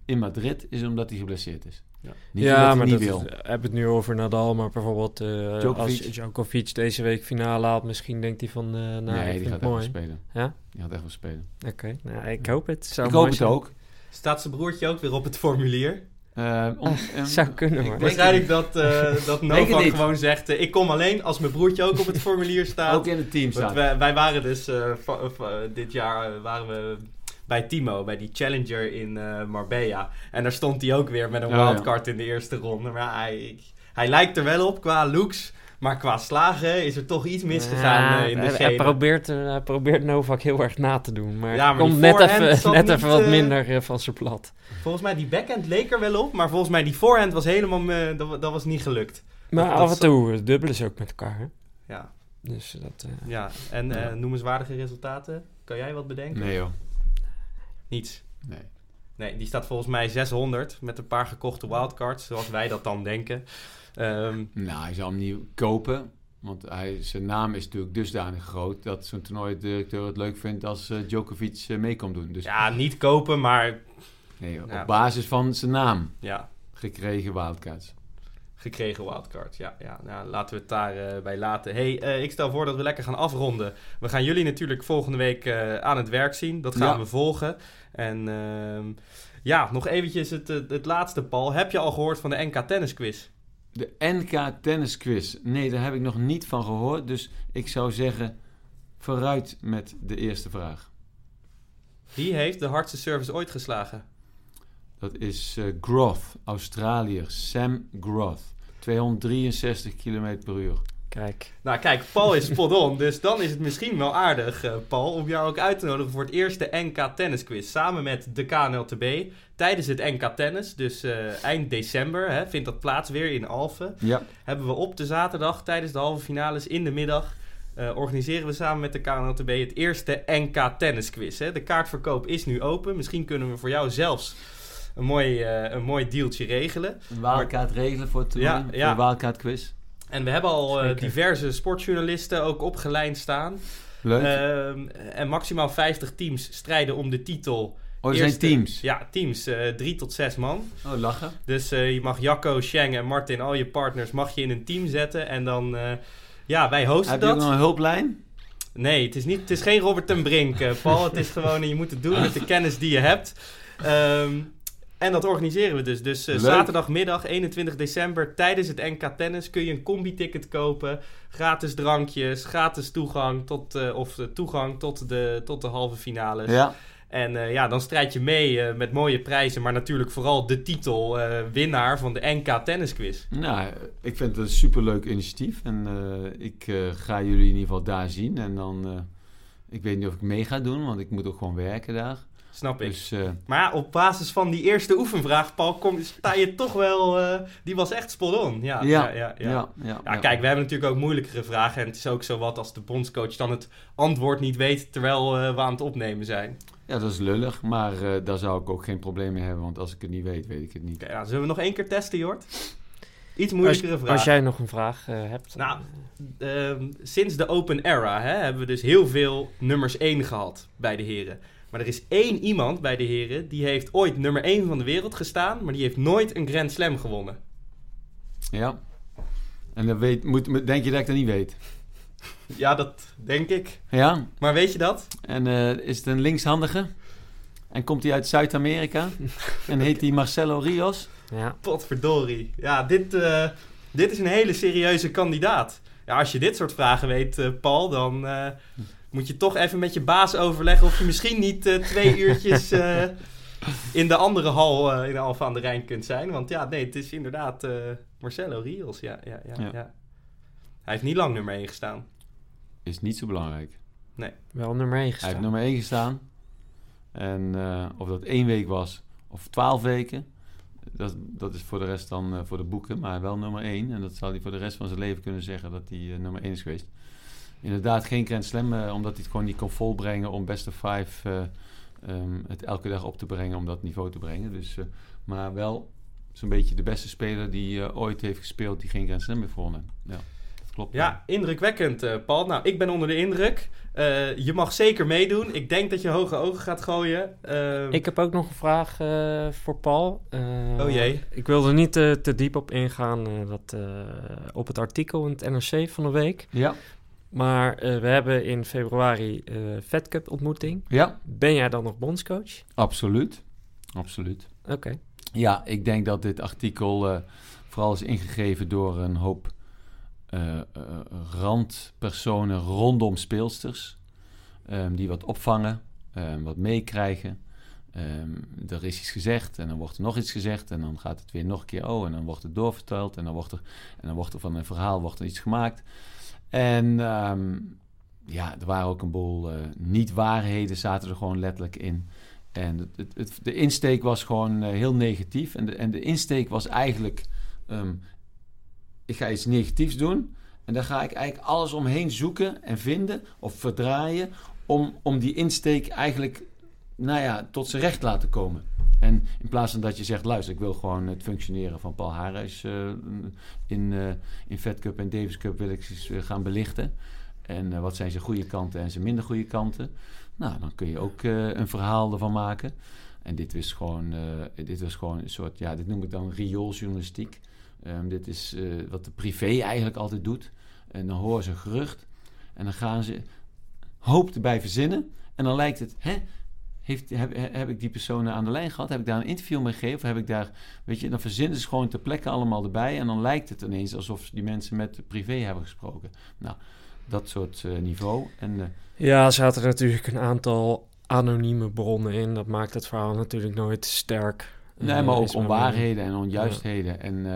in Madrid, is het omdat hij geblesseerd is. Ja, niet ja maar niet dat wil. Is, heb het nu over Nadal, maar bijvoorbeeld uh, Djokovic. als Djokovic deze week finale haalt, misschien denkt hij van, uh, nou, nee, die gaat echt wel spelen. Ja? Die gaat echt wel spelen. Oké, okay. nou, ik hoop het. Zou ik hoop het zijn. ook. Staat zijn broertje ook weer op het formulier? Uh, om, um, Zou kunnen hoor. Waarschijnlijk dat, uh, dat Novak gewoon zegt... Uh, ik kom alleen als mijn broertje ook op het formulier staat. ook in het team staat. Wij, wij, waren dus... dit jaar waren we bij Timo, bij die Challenger in Marbella. En daar stond hij ook weer met een wildcard in de eerste ronde. Maar hij, hij lijkt er wel op qua looks... Maar qua slagen is er toch iets misgegaan Ja, uh, in de hij, hij, probeert, hij probeert Novak heel erg na te doen. Maar, Ja, maar komt net voorhand even, net niet, even wat eh, minder uh, van zijn plat. Volgens mij die backhand leek er wel op, maar volgens mij die forehand was helemaal, uh, dat, dat was niet gelukt. Maar dat af en toe dubbelen ze ook met elkaar. Hè? Ja, Dus dat, eh, ja. en Ja. eh, noemenswaardige resultaten? Kan jij wat bedenken? Nee joh. Niets. Nee. Nee, die staat volgens mij 600 met een paar gekochte wildcards, zoals wij dat dan denken. Ehm, Nou, hij zal hem niet kopen. Want hij, zijn naam is natuurlijk dusdanig groot dat zo'n toernooidirecteur het leuk vindt als eh, Djokovic eh, mee komt doen. Dus ja, niet kopen, maar nee, op basis van zijn naam ja, gekregen wildcards. gekregen wildcards. Ja, ja nou, laten we het daarbij bij laten. hey, eh, ik stel voor dat we lekker gaan afronden. We gaan jullie natuurlijk volgende week eh, aan het werk zien. Dat gaan Ja. we volgen. En ehm, ja, nog eventjes het, het, het laatste, Paul. Heb je al gehoord van de NK Tennis Quiz? De NK Tennis Quiz. Nee, daar heb ik nog niet van gehoord. Dus ik zou zeggen, vooruit met de eerste vraag. Wie heeft de hardste service ooit geslagen? Dat is eh, Groth, Australiër. Sam Groth. 263 km per uur. Kijk. Nou, kijk, Paul is spot on. Dus dan is het misschien wel aardig, eh, Paul, om jou ook uit te nodigen voor het eerste NK Tennis Quiz. Samen met de KNLTB tijdens het NK Tennis. Dus eh, eind december hè, vindt dat plaats weer in Alphen. Ja, Hebben we op de zaterdag tijdens de halve finales in de middag. eh, organiseren we samen met de KNLTB het eerste NK Tennis Quiz. Hè. De kaartverkoop is nu open. Misschien kunnen we voor jou zelfs een mooi, eh, een mooi dealtje regelen. een wildcard regelen voor het toernooi. Ja, voor ja. de wildcard quiz. En we hebben al eh, diverse sportjournalisten ook op de lijn staan. Leuk. Ehm, en maximaal 50 teams strijden om de titel. oh, er zijn teams. Ja, teams. eh drie tot zes man. Oh, lachen. Dus eh, je mag Jacco, Sheng en Martin, al je partners, mag je in een team zetten. En dan, ja, wij hosten Heb je dat. nog een hulplijn? Nee, het is, niet, het is geen Robert ten Brink, Paul. het is gewoon, je moet het doen met de kennis die je hebt. Ehm, en dat organiseren we dus. Dus eh, zaterdagmiddag 21 december tijdens het NK Tennis kun je een combi-ticket kopen. Gratis drankjes, gratis toegang tot, eh, of eh, toegang tot de, tot de halve finales. Ja. En ja, dan strijd je mee met mooie prijzen, maar natuurlijk vooral de titel winnaar van de NK Tennis Quiz. Nou, ik vind het een superleuk initiatief. En ik ga jullie in ieder geval daar zien. En dan, ik weet niet of ik mee ga doen, want ik moet ook gewoon werken daar. Snap ik. Dus eh, Maar ja, op basis van die eerste oefenvraag, Paul, kom, sta je toch wel... eh, die was echt spot on. Ja, ja, ja, ja, ja, ja. ja, Ja, ja. kijk, we hebben natuurlijk ook moeilijkere vragen. En het is ook zo wat als de bondscoach dan het antwoord niet weet... terwijl eh, we aan het opnemen zijn. Ja, dat is lullig, maar eh, daar zou ik ook geen probleem mee hebben. Want als ik het niet weet, weet ik het niet. Oké, nou, zullen we nog één keer testen, Jort? Iets Als, moeilijkere vraag. als jij nog een vraag eh, hebt. Nou, Ehm, sinds de Open Era hè, hebben we dus heel veel nummers 1 gehad bij de heren. Maar er is één iemand bij de heren die heeft ooit nummer 1 van de wereld gestaan... maar die heeft nooit een Grand Slam gewonnen. Ja. En dan weet, moet, denk je dat ik dat niet weet? Ja, dat denk ik. Ja. Maar weet je dat? En eh, is het een linkshandige? En komt hij uit Zuid-Amerika? en heet hij Marcelo Rios? ja. Potverdorie. Ja, dit, eh, dit is een hele serieuze kandidaat. Ja, als je dit soort vragen weet, eh, Paul, dan eh, moet je toch even met je baas overleggen of je misschien niet eh, twee uurtjes eh, in de andere hal eh, in de Alfa aan de Rijn kunt zijn. Want ja, nee, het is inderdaad eh, Marcelo Rios. Ja, ja, ja, Ja. ja. Hij heeft niet lang nummer 1 gestaan. Is niet zo belangrijk. Wel nummer 1 Hij gestaan. heeft nummer 1 gestaan. En eh, of dat één week was of twaalf weken, dat, dat is voor de rest dan eh, voor de boeken. Maar wel nummer 1. En dat zal hij voor de rest van zijn leven kunnen zeggen dat hij eh, nummer 1 is geweest. Inderdaad, geen Grand Slam, eh, omdat hij het gewoon niet kon volbrengen om best of five eh, ehm, het elke dag op te brengen, om dat niveau te brengen. Dus, eh, maar wel zo'n beetje de beste speler die eh, ooit heeft gespeeld die geen Grand Slam heeft gewonnen. Ja, dat klopt. Ja, indrukwekkend, eh, Paul. Nou, ik ben onder de indruk. Eh, je mag zeker meedoen. Ik denk dat je hoge ogen gaat gooien. Ehm, Ik heb ook nog een vraag eh, voor Paul. Oh jee. Ik wilde er niet eh, te diep op ingaan eh, dat, eh, op het artikel in het NRC van de week. Ja, Maar eh, we hebben in februari eh Fed Cup ontmoeting. ja Ben jij dan nog bondscoach? absoluut. Absoluut. Oké. Ja, ik denk dat dit artikel eh, vooral is ingegeven door een hoop randpersonen rondom speelsters. ehm, die wat opvangen, ehm, wat meekrijgen. Ehm, er is iets gezegd en dan wordt er nog iets gezegd en dan gaat het weer nog een keer oh en dan wordt het doorverteld en dan wordt er, en dan wordt er van een verhaal wordt er iets gemaakt. En ehm, ja, er waren ook een boel eh, niet-waarheden zaten er gewoon letterlijk in. En het, het, de insteek was gewoon eh, heel negatief. En de, en de insteek was eigenlijk: ehm, ik ga iets negatiefs doen. En daar ga ik eigenlijk alles omheen zoeken en vinden of verdraaien. Om, om die insteek eigenlijk nou ja, tot zijn recht laten komen. En in plaats van dat je zegt: luister, ik wil gewoon het functioneren van Paul Hareis eh, in, eh in Fed Cup en Davis Cup wil ik eens eh, gaan belichten. En wat zijn zijn goede kanten en zijn minder goede kanten. Nou, dan kun je ook een verhaal ervan maken. En dit was gewoon, dit was gewoon een soort, ja, dit noem ik dan riooljournalistiek. Ehm, dit is wat de privé eigenlijk altijd doet. En dan horen ze gerucht. En dan gaan ze hoop erbij verzinnen. En dan lijkt het, hè, heeft, heb, heb ik die personen aan de lijn gehad? Heb ik daar een interview mee gegeven? Of heb ik daar, weet je, dan verzinnen ze gewoon ter plekke allemaal erbij. En dan lijkt het ineens alsof die mensen met privé hebben gesproken. Nou, dat soort eh, niveau. En eh, Ja, er zaten natuurlijk een aantal anonieme bronnen in. Dat maakt het verhaal natuurlijk nooit sterk. Nee, Eh, maar ook onwaarheden en onjuistheden en,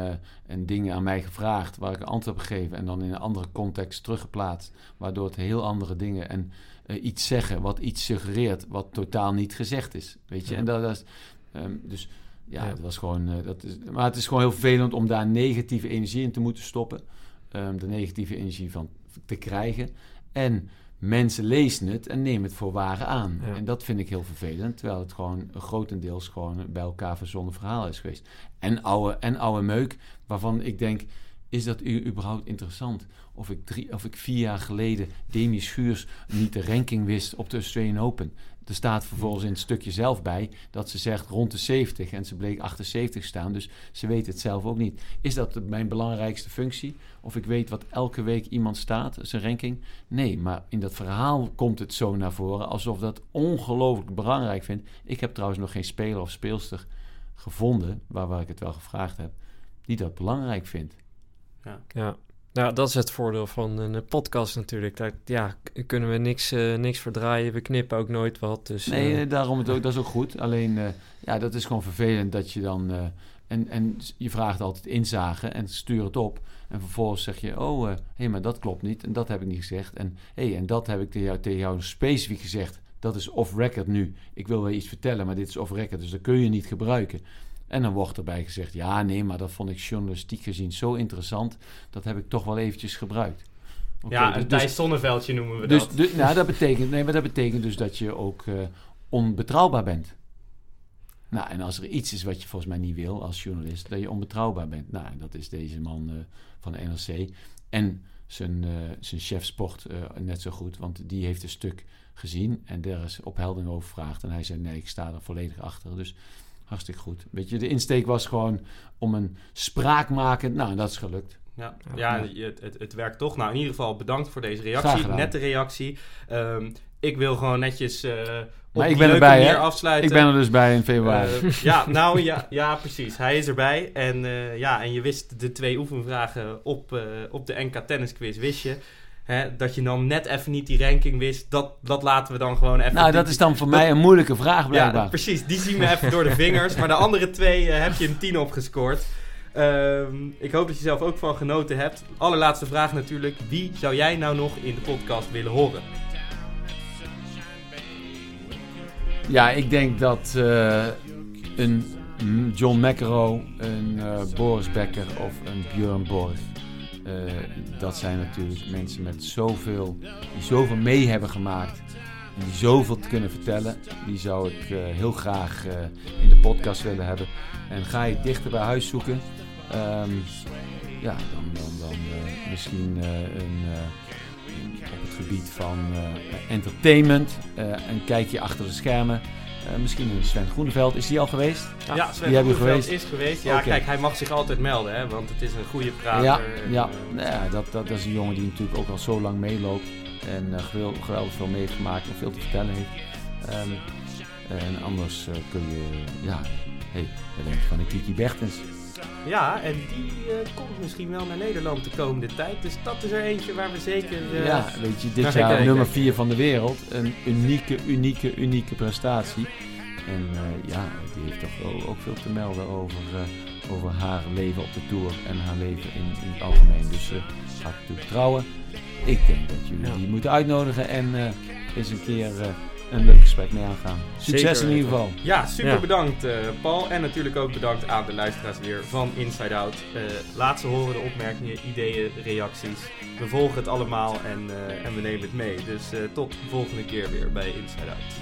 en dingen aan mij gevraagd waar ik een antwoord op gegeven en dan in een andere context teruggeplaatst, waardoor het heel andere dingen en eh, iets zeggen wat iets suggereert wat totaal niet gezegd is, weet je. Ja. En dat, dat is, ehm, dus ja, Ja. het was gewoon, eh, dat is, maar het is gewoon heel vervelend om daar negatieve energie in te moeten stoppen, Ehm, de negatieve energie van te krijgen en mensen lezen het en nemen het voor ware aan. Ja. En dat vind ik heel vervelend, terwijl het gewoon grotendeels gewoon bij elkaar verzonnen verhaal is geweest. En oude, en oude meuk, waarvan ik denk, is dat u überhaupt interessant? Of ik, of ik vier jaar geleden Demi Schuurs niet de ranking wist op de Australian Open. Er staat vervolgens in het stukje zelf bij dat ze zegt rond de 70 en ze bleek 78 staan. Dus ze weet het zelf ook niet. Is dat mijn belangrijkste functie? Of ik weet wat elke week iemand staat, zijn ranking? Nee, maar in dat verhaal komt het zo naar voren alsof dat ongelooflijk belangrijk vindt. Ik heb trouwens nog geen speler of speelster gevonden, waar, waar ik het wel gevraagd heb, die dat belangrijk vindt. Ja. Nou, dat is het voordeel van een eh, podcast natuurlijk. Daar ja, kunnen we niks, eh, niks verdraaien. We knippen ook nooit wat. Dus, Nee, eh, eh, daarom het ook, dat is ook goed. Alleen, eh, ja, dat is gewoon vervelend dat je dan... eh, en, en je vraagt altijd inzage en stuur het op. En vervolgens zeg je, oh, hé, hey, maar dat klopt niet. En dat heb ik niet gezegd. En hé, hey, en dat heb ik tegen jou, tegen jou specifiek gezegd. Dat is off-record nu. Ik wil wel iets vertellen, maar dit is off-record. Dus dat kun je niet gebruiken. En dan wordt erbij gezegd, ja, nee, maar dat vond ik journalistiek gezien zo interessant. Dat heb ik toch wel eventjes gebruikt. Ja, dus- een dus- Thijs Zonneveldje noemen we dus, dat. dus- nou, dat betekent, nee, maar dat betekent dus dat je ook eh, onbetrouwbaar bent. Nou, en als er iets is wat je volgens mij niet wil als journalist, dat je onbetrouwbaar bent. Nou, en dat is deze man eh, van de NRC. En zijn, eh, zijn chef sport net zo goed, want die heeft een stuk gezien en daar is opheldering over gevraagd. En hij zei, nee, ik sta er volledig achter. Dus hartstikke goed. Weet je, de insteek was gewoon om een spraakmakend... Nou, dat is gelukt. Ja, Ja. ja het, het, het werkt toch. Nou, in ieder geval bedankt voor deze reactie. Nette reactie. Ehm, ik wil gewoon netjes uh, op Maar ik ben erbij, hè? afsluiten. Ik ben er dus bij in februari. Eh, ja, nou ja, ja, precies. Hij is erbij. En, eh, ja, en je wist de twee oefenvragen op, eh, op de NK Tennisquiz, wist je. Hè, dat je dan net even niet die ranking wist, dat, dat laten we dan gewoon even... nou, dat is dan voor mij een moeilijke vraag Ja, blijkbaar. precies. Die zien we even door de vingers. Maar de andere twee eh, heb je een 10 opgescoord. Ehm, ik hoop dat je zelf ook van genoten hebt. Allerlaatste vraag natuurlijk. Wie zou jij nou nog in de podcast willen horen? Ja, ik denk dat eh, een John McEnroe, een eh, Boris Becker of een Björn Borg... eh, dat zijn natuurlijk mensen met zoveel, die zoveel mee hebben gemaakt... en die zoveel te kunnen vertellen. Die zou ik eh, heel graag eh, in de podcast willen hebben. En ga je dichter bij huis zoeken... ehm, ja, dan, dan, dan misschien een... op het gebied van entertainment. eh een kijkje achter de schermen. Eh, misschien Sven Groeneveld. Is die al geweest? Ja, Sven die Groeneveld geweest? is geweest. Ja, kijk, hij mag zich altijd melden, hè, want het is een goede prater. ja, ja. ja dat, dat, dat is een jongen die natuurlijk ook al zo lang meeloopt. En eh, gewel- geweldig veel meegemaakt en veel te vertellen heeft. Ehm, en anders eh, kun je, ja, hey, wat denk je van een Kiki Bertens? Ja, en die eh, komt misschien wel naar Nederland de komende tijd. Dus dat is er eentje waar we zeker... eh, ja, weet je, dit jaar nummer 4 van de wereld. Een unieke, unieke, unieke prestatie. En eh, ja, die heeft toch ook veel te melden over, over haar leven op de Tour en haar leven in, in het algemeen. Dus ze gaat natuurlijk trouwen. Ik denk dat jullie Ja. die moeten uitnodigen en eens een keer een leuk gesprek mee aangaan. Succes Zeker in ieder geval. Ja, super Ja. bedankt eh, Paul. En natuurlijk ook bedankt aan de luisteraars weer van Inside Out. Eh, laat ze horen de opmerkingen, ideeën, reacties. We volgen het allemaal en, eh, en we nemen het mee. Dus eh, tot de volgende keer weer bij Inside Out.